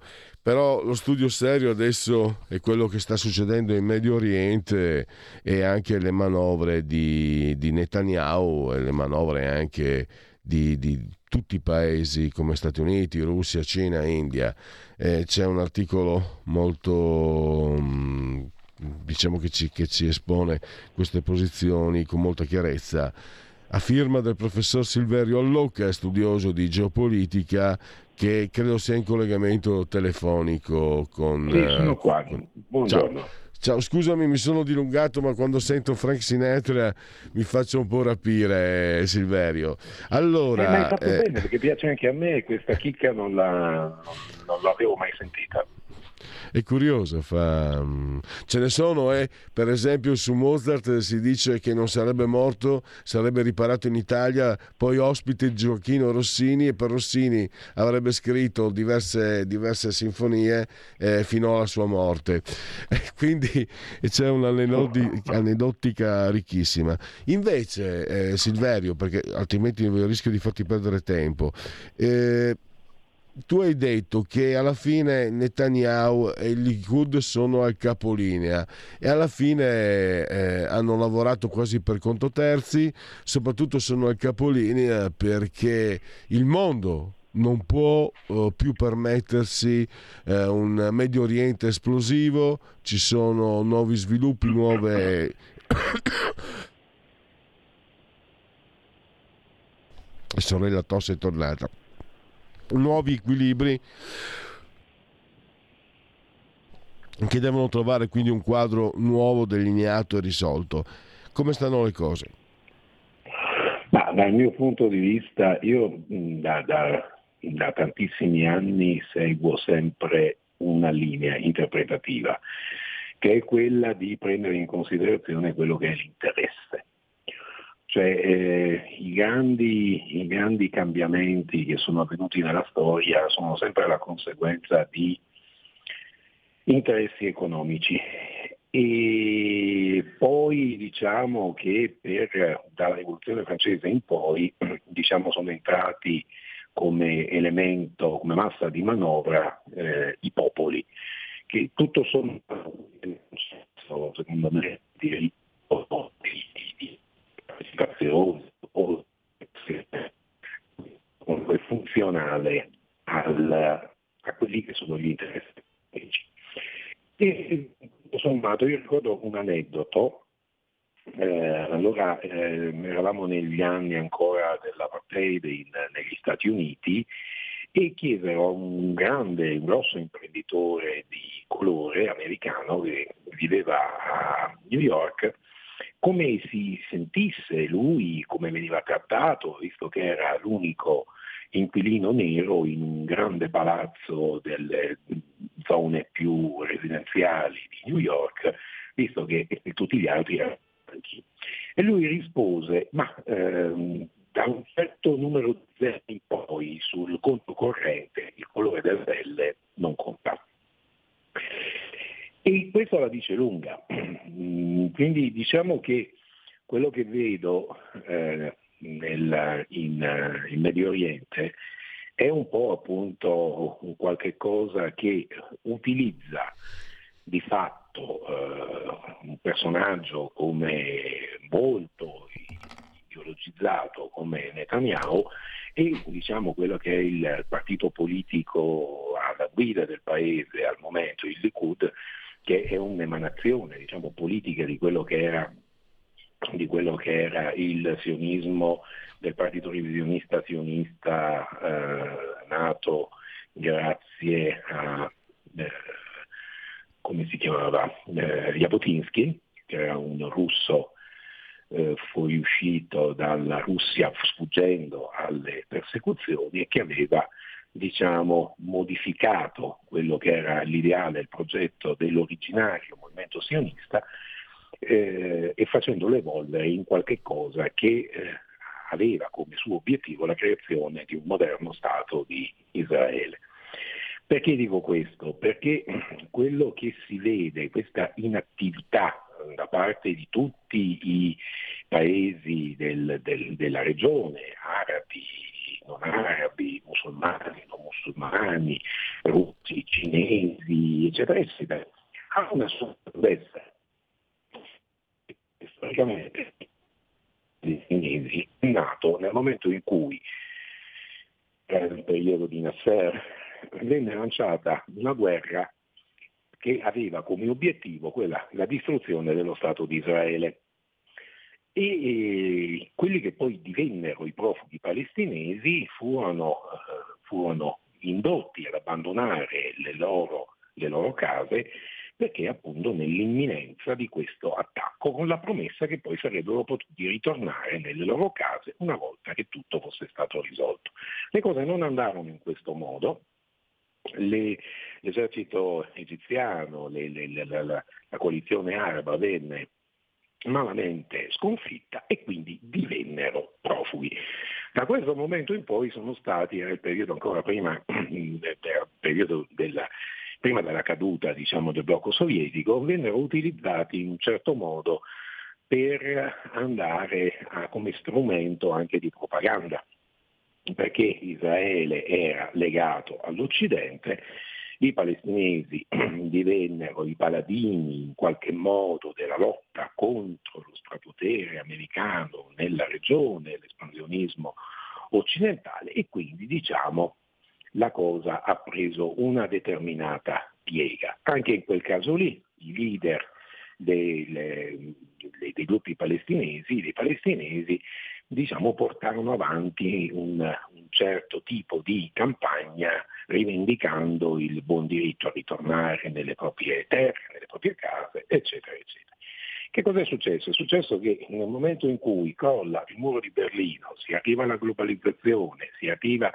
però lo studio serio adesso è quello che sta succedendo in Medio Oriente e anche le manovre di, di Netanyahu e le manovre anche di, di tutti i paesi come Stati Uniti, Russia, Cina, India. Eh, c'è un articolo molto mm, diciamo che ci, che ci espone queste posizioni con molta chiarezza a firma del professor Silverio Allocca, studioso di geopolitica, che credo sia in collegamento telefonico con...
Sì, sono qua. Buongiorno.
Ciao. Ciao, scusami, mi sono dilungato, ma quando sento Frank Sinatra mi faccio un po' rapire, Silverio. Allora,
eh, ma hai fatto eh... bene, perché piace anche a me, questa chicca non, la, non l'avevo mai sentita
è curioso. Fa... Mm, ce ne sono, eh? per esempio su Mozart si dice che non sarebbe morto, sarebbe riparato in Italia, poi ospite Gioacchino Rossini e per Rossini avrebbe scritto diverse, diverse sinfonie eh, fino alla sua morte. quindi c'è un'aneddotica ricchissima. Invece, eh, Silverio, perché altrimenti rischio di farti perdere tempo, eh, tu hai detto che alla fine Netanyahu e il Likud sono al capolinea e alla fine eh, hanno lavorato quasi per conto terzi, soprattutto sono al capolinea perché il mondo non può uh, più permettersi uh, un Medio Oriente esplosivo, ci sono nuovi sviluppi, nuove... sorella Tosse è tornata nuovi equilibri che devono trovare quindi un quadro nuovo, delineato e risolto. Come stanno le cose?
Ma dal mio punto di vista, io da, da, da tantissimi anni seguo sempre una linea interpretativa, che è quella di prendere in considerazione quello che è l'interesse cioè eh, i, grandi, i, grandi, cambiamenti che sono avvenuti nella storia sono sempre la conseguenza di interessi economici. E poi diciamo che per, dalla rivoluzione francese in poi diciamo, sono entrati come elemento, come massa di manovra eh, i popoli, che tutto sommato, secondo me, di, di partecipazione o comunque funzionale al, a quelli che sono gli interessi. E tutto sommato io ricordo un aneddoto, eh, allora eh, eravamo negli anni ancora dell'apartheid in, negli Stati Uniti e chiesero a un grande, un grosso imprenditore di colore americano che viveva a New York come si sentisse lui, come veniva trattato, visto che era l'unico inquilino nero in un grande palazzo delle zone più residenziali di New York, visto che tutti gli altri erano bianchi. E lui rispose, ma ehm, da un certo numero di zeri in poi sul conto corrente il colore del pelle non conta. E questo la dice lunga. Quindi diciamo che quello che vedo eh, nel, in, in, Medio Oriente è un po' appunto un qualche cosa che utilizza di fatto eh, un personaggio come molto ideologizzato come Netanyahu e diciamo quello che è il partito politico alla guida del paese al momento, il Likud, che è un'emanazione diciamo, politica di quello, era, di quello che era, il sionismo del partito revisionista sionista eh, nato grazie a, eh, come si chiamava, eh, Jabotinsky, che era un russo eh, fuoriuscito dalla Russia sfuggendo alle persecuzioni e che aveva diciamo, modificato quello che era l'ideale, il progetto dell'originario movimento sionista eh, e facendolo evolvere in qualche cosa che eh, aveva come suo obiettivo la creazione di un moderno Stato di Israele. Perché dico questo? Perché quello che si vede, questa inattività da parte di tutti i paesi del, del, della regione, arabi, non arabi, musulmani, non musulmani, russi, cinesi, eccetera, eccetera, ha una sua salvezza. Storicamente i cinesi è nato nel momento in cui, nel periodo di Nasser, venne lanciata una guerra che aveva come obiettivo quella, la distruzione dello Stato di Israele. E, e quelli che poi divennero i profughi palestinesi furono, eh, furono indotti ad abbandonare le loro, le loro case perché appunto nell'imminenza di questo attacco, con la promessa che poi sarebbero potuti ritornare nelle loro case una volta che tutto fosse stato risolto. Le cose non andarono in questo modo, le, l'esercito egiziano, le, le, la, la coalizione araba venne malamente sconfitta e quindi divennero profughi. Da questo momento in poi sono stati, il periodo ancora prima, periodo della, prima della caduta diciamo, del blocco sovietico, vennero utilizzati in un certo modo per andare a, come strumento anche di propaganda, perché Israele era legato all'Occidente, i palestinesi divennero i paladini in qualche modo della lotta contro lo strapotere americano nella regione, l'espansionismo occidentale e quindi diciamo la cosa ha preso una determinata piega. Anche in quel caso lì i leader dei, dei, dei gruppi palestinesi, dei palestinesi diciamo, portarono avanti un, un, certo tipo di campagna rivendicando il buon diritto a ritornare nelle proprie terre, nelle proprie case, eccetera, eccetera. Che cosa è successo? È successo che nel momento in cui crolla il muro di Berlino, si arriva alla globalizzazione, si arriva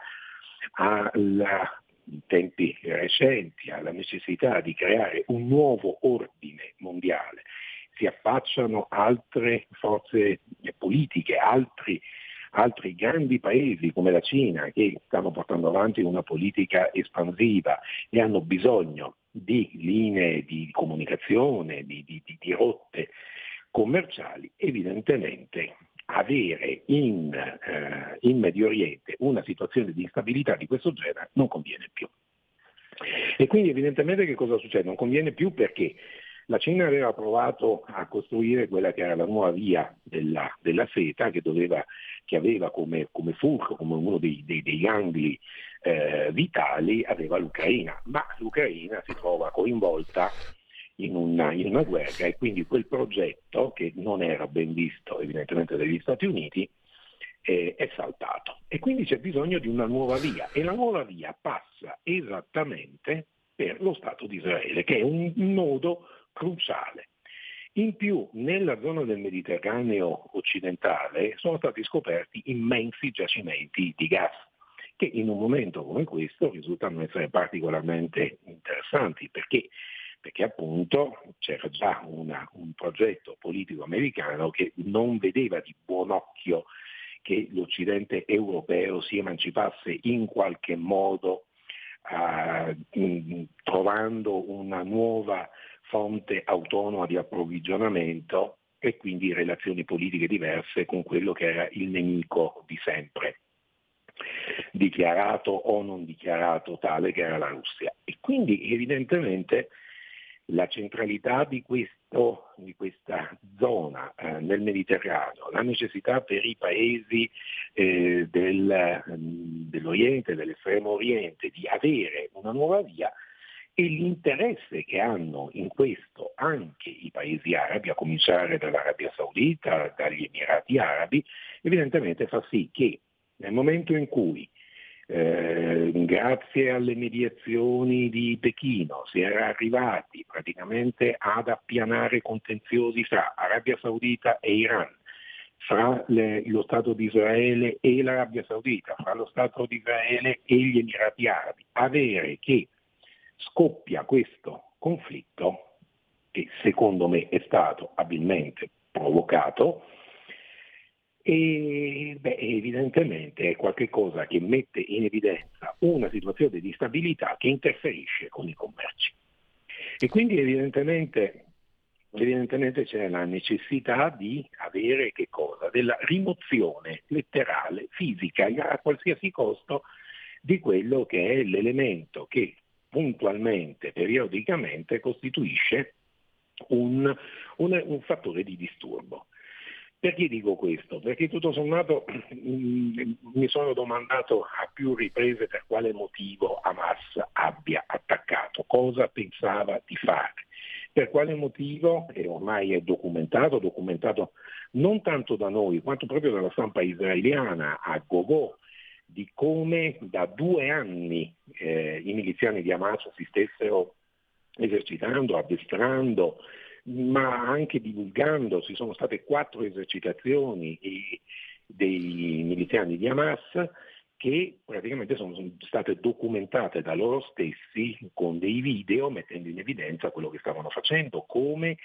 alla, in tempi recenti alla necessità di creare un nuovo ordine mondiale, si affacciano altre forze politiche, altri, altri grandi paesi come la Cina che stanno portando avanti una politica espansiva e hanno bisogno di linee di comunicazione, di, di, di, di rotte commerciali, evidentemente avere in, eh, in Medio Oriente una situazione di instabilità di questo genere non conviene più. E quindi evidentemente che cosa succede? Non conviene più perché la Cina aveva provato a costruire quella che era la nuova via della, della seta che, doveva, che, aveva come, come fulcro, come uno dei, dei, dei gangli eh, vitali, aveva l'Ucraina, ma l'Ucraina si trova coinvolta in una, in una guerra e quindi quel progetto, che non era ben visto evidentemente dagli Stati Uniti, è saltato. E quindi c'è bisogno di una nuova via e la nuova via passa esattamente per lo Stato di Israele, che è un nodo cruciale. In più, nella zona del Mediterraneo occidentale sono stati scoperti immensi giacimenti di gas, che in un momento come questo risultano essere particolarmente interessanti perché perché appunto c'era già una, un progetto politico americano che non vedeva di buon occhio che l'Occidente europeo si emancipasse in qualche modo in, trovando una nuova fonte autonoma di approvvigionamento e quindi relazioni politiche diverse con quello che era il nemico di sempre dichiarato o non dichiarato tale che era la Russia. E quindi evidentemente la centralità di, questo, di questa zona eh, nel Mediterraneo, la necessità per i paesi eh, del, dell'Oriente, dell'estremo Oriente di avere una nuova via e l'interesse che hanno in questo anche i paesi arabi, a cominciare dall'Arabia Saudita, dagli Emirati Arabi, evidentemente fa sì che nel momento in cui eh, grazie alle mediazioni di Pechino si era arrivati praticamente ad appianare contenziosi fra Arabia Saudita e Iran, fra le, lo Stato di Israele e l'Arabia Saudita, fra lo Stato di Israele e gli Emirati Arabi, avere che scoppia questo conflitto, che secondo me è stato abilmente provocato, e beh, evidentemente è qualcosa che mette in evidenza una situazione di stabilità che interferisce con i commerci. E quindi evidentemente evidentemente c'è la necessità di avere? Della rimozione letterale, fisica, a qualsiasi costo, di quello che è l'elemento che puntualmente, periodicamente costituisce un, un, un fattore di disturbo. Perché dico questo? Perché tutto sommato mm, mi sono domandato a più riprese per quale motivo Hamas abbia attaccato, cosa pensava di fare. Per quale motivo, e ormai è documentato, documentato non tanto da noi quanto proprio dalla stampa israeliana a Govò, di come da due anni eh, i miliziani di Hamas si stessero esercitando, addestrando, ma anche divulgando, ci sono state quattro esercitazioni dei miliziani di Hamas che praticamente sono state documentate da loro stessi con dei video mettendo in evidenza quello che stavano facendo, come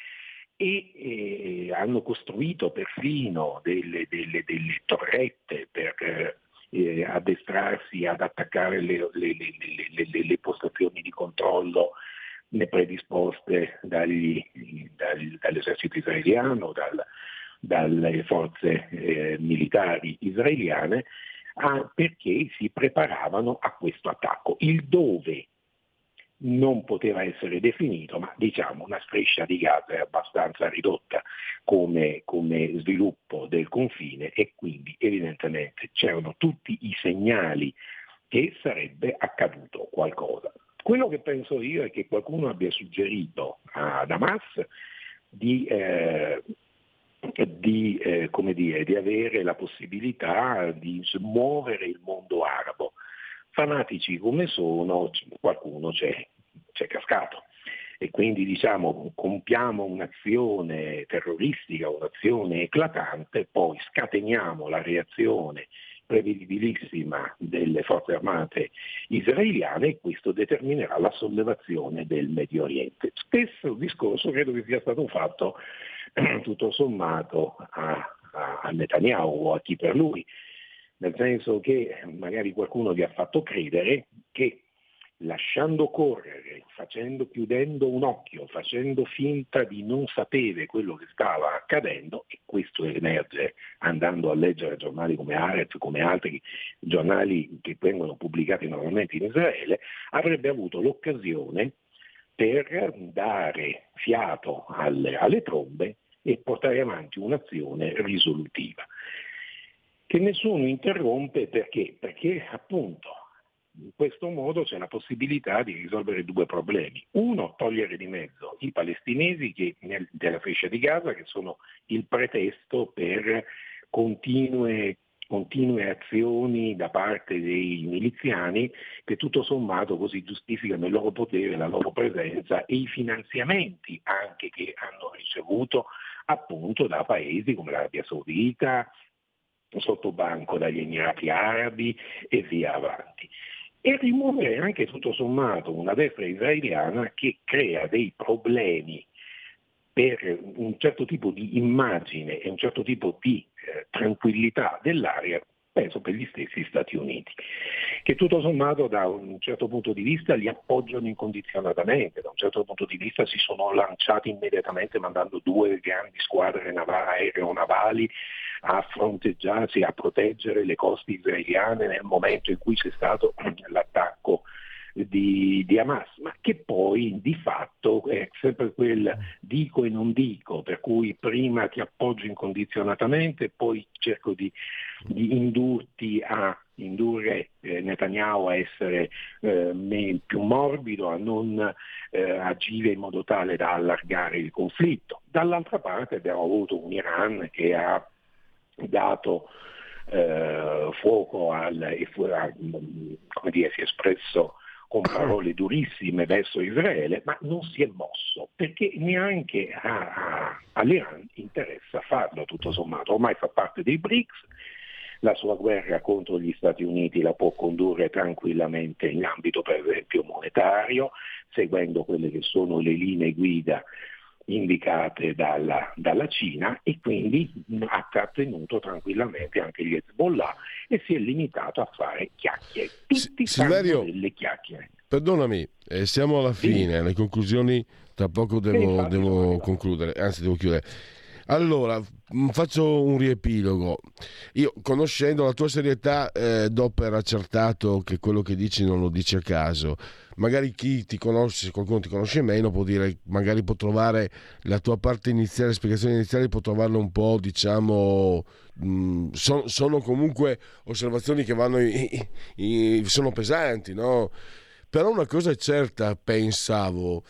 e eh, hanno costruito perfino delle, delle, delle torrette per eh, addestrarsi ad attaccare le, le, le, le, postazioni di controllo predisposte dagli, dagli, dall'esercito israeliano, dal, dalle forze eh, militari israeliane, ah, perché si preparavano a questo attacco. Il dove non poteva essere definito, ma diciamo una striscia di Gaza è abbastanza ridotta come, come, sviluppo del confine e quindi evidentemente c'erano tutti i segnali che sarebbe accaduto qualcosa. Quello che penso io è che qualcuno abbia suggerito ad Hamas di, eh, di, eh, dire, di avere la possibilità di smuovere il mondo arabo. Fanatici come sono, qualcuno c'è, c'è cascato e quindi diciamo compiamo un'azione terroristica, un'azione eclatante, poi scateniamo la reazione prevedibilissima delle forze armate israeliane e questo determinerà la sollevazione del Medio Oriente. Stesso discorso credo che sia stato fatto tutto sommato a, a, Netanyahu o a chi per lui, nel senso che magari qualcuno vi ha fatto credere che lasciando correre, facendo, chiudendo un occhio, facendo finta di non sapere quello che stava accadendo, e questo emerge andando a leggere giornali come Arez, come altri giornali che vengono pubblicati normalmente in Israele, avrebbe avuto l'occasione per dare fiato alle, alle trombe e portare avanti un'azione risolutiva che nessuno interrompe perché? Perché appunto in questo modo c'è la possibilità di risolvere due problemi. Uno, togliere di mezzo i palestinesi che, nel, della freccia di Gaza, che sono il pretesto per continue, continue azioni da parte dei miliziani che tutto sommato così giustificano il loro potere, la loro presenza e i finanziamenti anche che hanno ricevuto appunto da paesi come l'Arabia Saudita, sotto banco dagli Emirati Arabi e via avanti. E rimuovere anche tutto sommato una destra israeliana che crea dei problemi per un certo tipo di immagine e un certo tipo di eh, tranquillità dell'area, penso per gli stessi Stati Uniti, che tutto sommato da un certo punto di vista li appoggiano incondizionatamente, da un certo punto di vista si sono lanciati immediatamente mandando due grandi squadre aeronavali a fronteggiarsi, a proteggere le coste israeliane nel momento in cui c'è stato l'attacco di, di, Hamas, ma che poi di fatto è sempre quel dico e non dico, per cui prima ti appoggio incondizionatamente poi cerco di, di indurti a indurre eh, Netanyahu a essere eh, più morbido, a non eh, agire in modo tale da allargare il conflitto. Dall'altra parte abbiamo avuto un Iran che ha dato eh, fuoco al, e a, come dire, si è espresso con parole durissime verso Israele, ma non si è mosso perché neanche a, a, all'Iran interessa farlo tutto sommato. Ormai fa parte dei BRICS, la sua guerra contro gli Stati Uniti la può condurre tranquillamente in ambito per esempio monetario, seguendo quelle che sono le linee guida indicate dalla, dalla, Cina e quindi ha trattenuto tranquillamente anche gli Hezbollah e si è limitato a fare chiacchiere. Tutti S- Silverio, delle chiacchiere.
Perdonami, eh, siamo alla fine, sì. le conclusioni tra poco devo, devo concludere, anzi devo chiudere. Allora, mm, faccio un riepilogo. Io, conoscendo la tua serietà, eh, do per accertato che quello che dici non lo dici a caso. Magari chi ti conosce, se qualcuno ti conosce meno, può dire, magari può trovare la tua parte iniziale, spiegazione iniziale, può trovarla un po', diciamo, mh, mm, so, sono comunque osservazioni che vanno, in, in, sono pesanti, no? Però una cosa è certa, pensavo,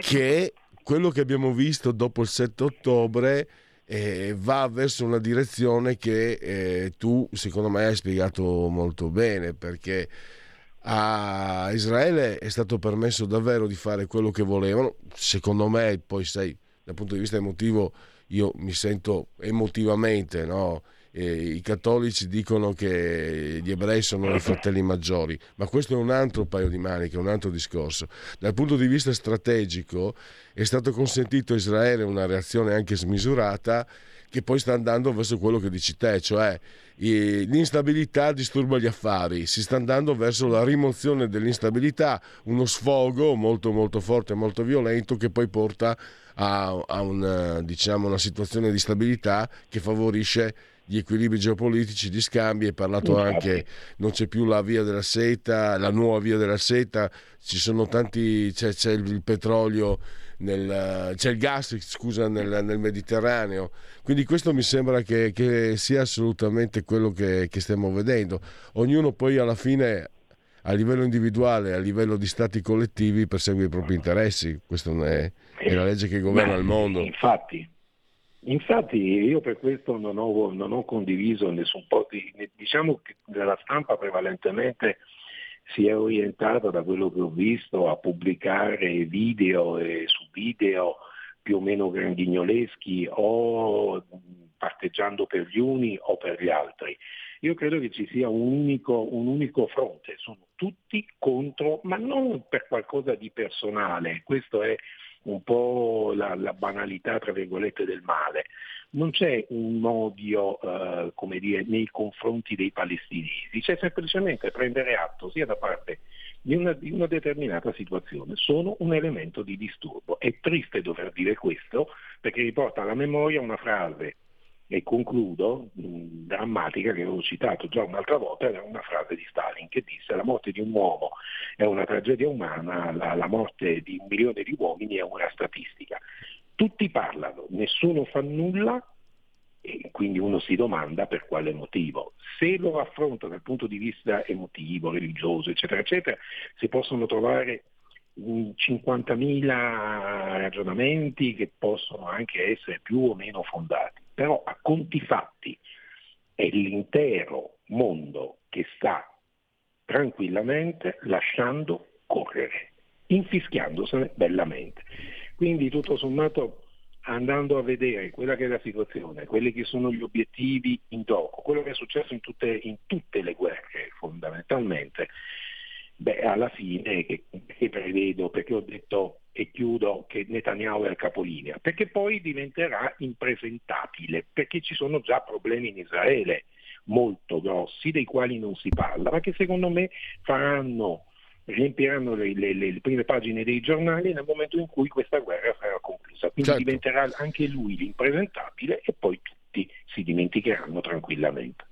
che quello che abbiamo visto dopo il 7 ottobre eh, va verso una direzione che eh, tu secondo me hai spiegato molto bene perché a Israele è stato permesso davvero di fare quello che volevano secondo me poi sai dal punto di vista emotivo io mi sento emotivamente no? I cattolici dicono che gli ebrei sono i fratelli maggiori, ma questo è un altro paio di maniche, un altro discorso. Dal punto di vista strategico è stato consentito a Israele una reazione anche smisurata che poi sta andando verso quello che dici te, cioè l'instabilità disturba gli affari, si sta andando verso la rimozione dell'instabilità, uno sfogo molto molto forte, molto violento che poi porta a, a una, diciamo, una situazione di stabilità che favorisce gli equilibri geopolitici di scambi, hai parlato anche, non c'è più la via della seta, la nuova via della seta, ci sono tanti, c'è, c'è il petrolio, nel, c'è il gas scusa, nel, nel, Mediterraneo, quindi questo mi sembra che, che sia assolutamente quello che, che stiamo vedendo. Ognuno poi alla fine a livello individuale, a livello di stati collettivi persegue i propri interessi, questa è, è la legge che governa il mondo.
Infatti, Infatti io per questo non ho, non ho condiviso nessun po' di... diciamo che la stampa prevalentemente si è orientata da quello che ho visto a pubblicare video e su video più o meno grandignoleschi o parteggiando per gli uni o per gli altri. Io credo che ci sia un unico, un unico fronte, sono tutti contro, ma non per qualcosa di personale, questo è un po' la, la banalità, tra virgolette, del male. Non c'è un odio, eh, come dire, nei confronti dei palestinesi, c'è semplicemente prendere atto sia da parte di una, di una, determinata situazione, sono un elemento di disturbo. È triste dover dire questo perché riporta alla memoria una frase e concludo, drammatica che avevo citato già un'altra volta, era una frase di Stalin che disse la morte di un uomo è una tragedia umana, la, la morte di un milione di uomini è una statistica. Tutti parlano, nessuno fa nulla e quindi uno si domanda per quale motivo. Se lo affronta dal punto di vista emotivo, religioso, eccetera, eccetera, si possono trovare 50.000 ragionamenti che possono anche essere più o meno fondati però a conti fatti è l'intero mondo che sta tranquillamente lasciando correre, infischiandosene bellamente. Quindi tutto sommato andando a vedere quella che è la situazione, quelli che sono gli obiettivi in gioco, quello che è successo in tutte, in tutte le guerre fondamentalmente, beh alla fine che, che prevedo, perché ho detto e chiudo che Netanyahu è il capolinea, perché poi diventerà impresentabile, perché ci sono già problemi in Israele molto grossi dei quali non si parla, ma che secondo me faranno, riempiranno le, le, le prime pagine dei giornali nel momento in cui questa guerra sarà conclusa. Quindi certo. diventerà anche lui l'impresentabile e poi tutti si dimenticheranno tranquillamente.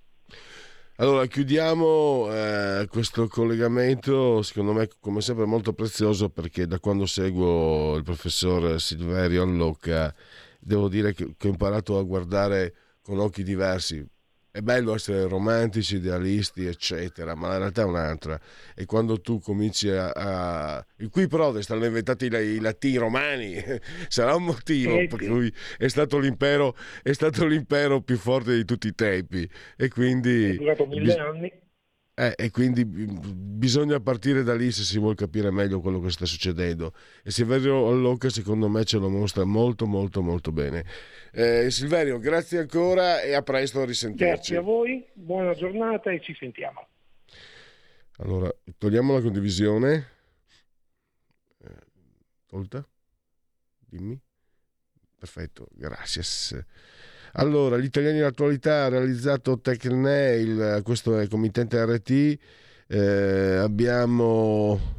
Allora, chiudiamo eh, questo collegamento, secondo me come sempre molto prezioso perché da quando seguo il professor Silverio Allocca devo dire che, che ho imparato a guardare con occhi diversi è bello essere romantici, idealisti, eccetera, ma la realtà è un'altra. E quando tu cominci a. a... Qui prode stanno inventati i, i latini romani, sarà un motivo eh, per cui è stato, l'impero, è stato l'impero più forte di tutti i tempi. E quindi.
È durato mille bis... anni.
Eh, e quindi bisogna partire da lì se si vuole capire meglio quello che sta succedendo. E Silverio Allocca, secondo me, ce lo mostra molto, molto, molto bene. Eh, Silverio, grazie ancora e a presto a risentirci.
Grazie a voi, buona giornata e ci sentiamo.
Allora, togliamo la condivisione. Eh, tolta? Dimmi. perfetto, grazie. Allora, gli italiani dell'attualità ha realizzato TechNail, questo è il committente RT, eh, abbiamo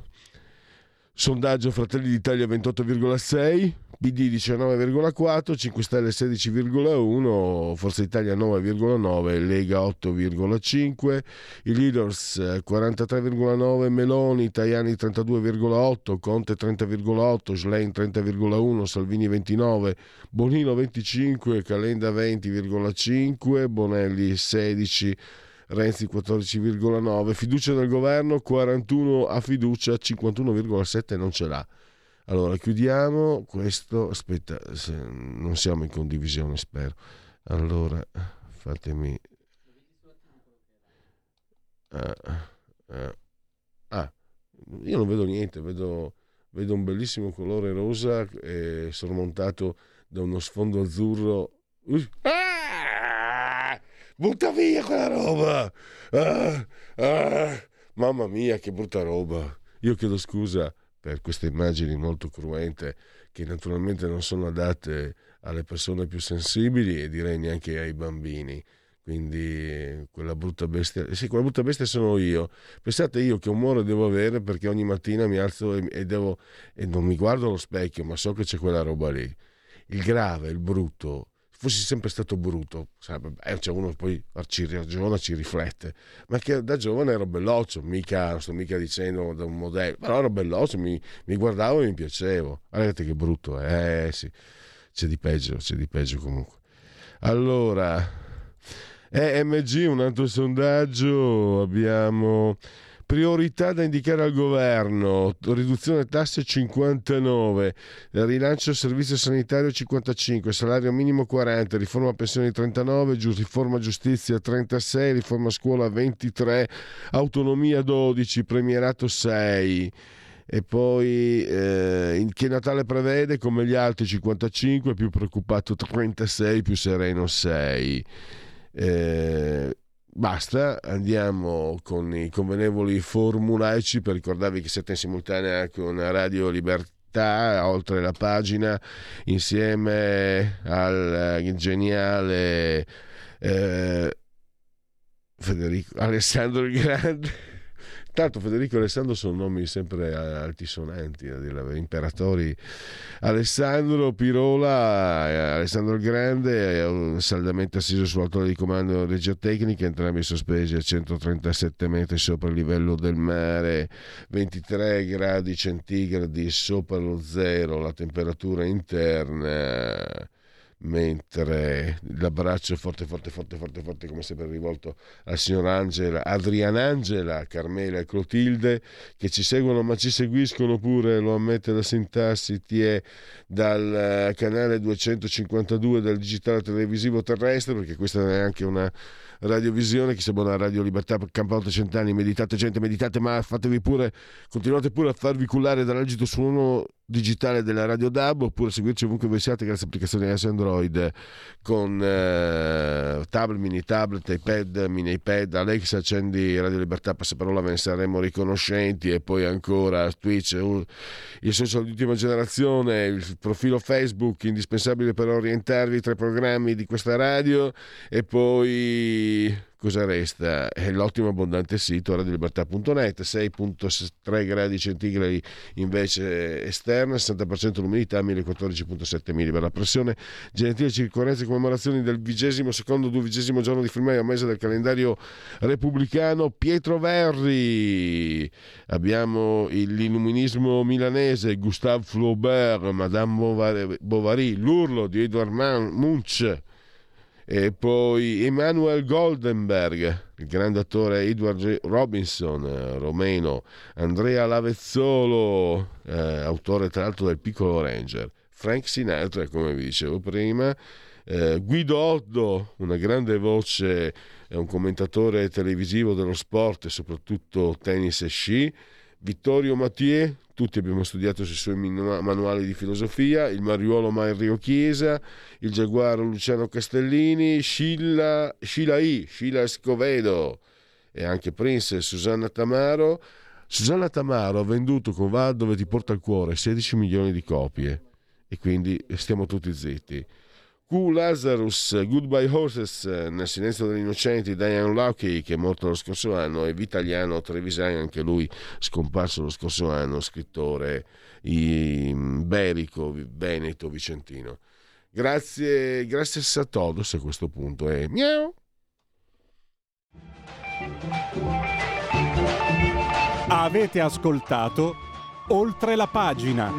sondaggio Fratelli d'Italia 28,6, PD 19,4, 5 Stelle 16,1, Forza Italia 9,9, Lega 8,5, i leaders 43,9, Meloni, Tajani 32,8, Conte 30,8, Schlein 30,1, Salvini 29, Bonino 25, Calenda 20,5, Bonelli 16, Renzi 14,9, fiducia nel governo 41 a fiducia 51,7 non ce l'ha. Allora chiudiamo questo, aspetta, non siamo in condivisione spero. Allora fatemi... Ah, ah, io non vedo niente, vedo, vedo un bellissimo colore rosa eh, sormontato da uno sfondo azzurro. Ah! Butta via quella roba! Ah, ah, mamma mia, che brutta roba! Io chiedo scusa per queste immagini molto cruente che naturalmente non sono adatte alle persone più sensibili e direi neanche ai bambini. Quindi quella brutta bestia, sì, quella brutta bestia sono io. Pensate io che umore devo avere perché ogni mattina mi alzo e, e, devo, e non mi guardo allo specchio, ma so che c'è quella roba lì. Il grave, il brutto, fossi sempre stato brutto, sarebbe, eh, cioè uno poi ci ragiona, ci riflette, ma che da giovane ero belloccio, mica, non sto mica dicendo da un modello, però ero belloccio, mi, mi guardavo e mi piacevo. Guardate che brutto eh sì, c'è di peggio, c'è di peggio comunque. Allora, EMG, un altro sondaggio, abbiamo Priorità da indicare al governo, riduzione tasse 59, rilancio servizio sanitario 55, salario minimo 40, riforma pensioni 39, riforma giustizia 36, riforma scuola 23, autonomia 12, premierato 6 e poi eh, che Natale prevede come gli altri 55 più preoccupato 36 più sereno 6 eh, Basta, andiamo con i convenevoli formulaici per ricordarvi che siete in simultanea con Radio Libertà, oltre la pagina, insieme al geniale eh, Federico Alessandro il Grande Tanto Federico e Alessandro sono nomi sempre altisonanti, imperatori. Alessandro Pirola, Alessandro il Grande, saldamente assiso sull'altore di comando di regia tecnica, entrambi sospesi a 137 metri sopra il livello del mare, 23 gradi centigradi sopra lo zero, la temperatura interna mentre l'abbraccio forte, forte, forte, forte, forte, come sempre rivolto al signor Angela, Adrianangela, Carmela e Clotilde, che ci seguono ma ci seguiscono pure, lo ammette la sintassi, ti è dal eh, canale 252 del digitale televisivo terrestre, perché questa è anche una radiovisione, chi si abbona a Radio Libertà per Campo Cent'anni, meditate gente, meditate, ma fatevi pure, continuate pure a farvi cullare dall'agito suono digitale della Radio DAB oppure seguirci ovunque voi siate grazie applicazioni S Android con eh, tablet, mini tablet, iPad, mini iPad, Alexa accendi Radio Libertà, passaparola ve ne saremo riconoscenti. E poi ancora Twitch, il social di ultima generazione, il profilo Facebook indispensabile per orientarvi tra i programmi di questa radio. E poi cosa resta? È l'ottimo abbondante sito radiolibertà.net, 6.3 gradi centigradi invece esterna, 60% l'umidità, 1014.7 mm la pressione, gentile circostanze e commemorazioni del vigesimo secondo duvigesimo giorno di filmaio mese del calendario repubblicano. Pietro Verri, abbiamo l'illuminismo milanese Gustave Flaubert, Madame Bovary, l'urlo di Edouard Munch, e poi Emanuel Goldenberg, il grande attore Edward Robinson, eh, romeno, Andrea Lavezzolo, eh, autore tra l'altro del Piccolo Ranger, Frank Sinatra, come vi dicevo prima, eh, Guido Oddo, una grande voce, è un commentatore televisivo dello sport e soprattutto tennis e sci, Vittorio Mathieu, tutti abbiamo studiato sui suoi manuali di filosofia, il Mariuolo Mario Chiesa, il Giaguaro Luciano Castellini, Scilla, Scilla I, Scilla Escovedo e anche Prince Susanna Tamaro. Susanna Tamaro ha venduto con Va dove ti porta il cuore 16 milioni di copie e quindi stiamo tutti zitti. Lazarus, Goodbye Horses, Nel silenzio degli innocenti, Diane Lucky che è morto lo scorso anno e Vitaliano Trevisani, anche lui scomparso lo scorso anno, scrittore iberico, veneto, vicentino. Grazie, grazie a todos a questo punto e miau.
Avete ascoltato oltre la pagina.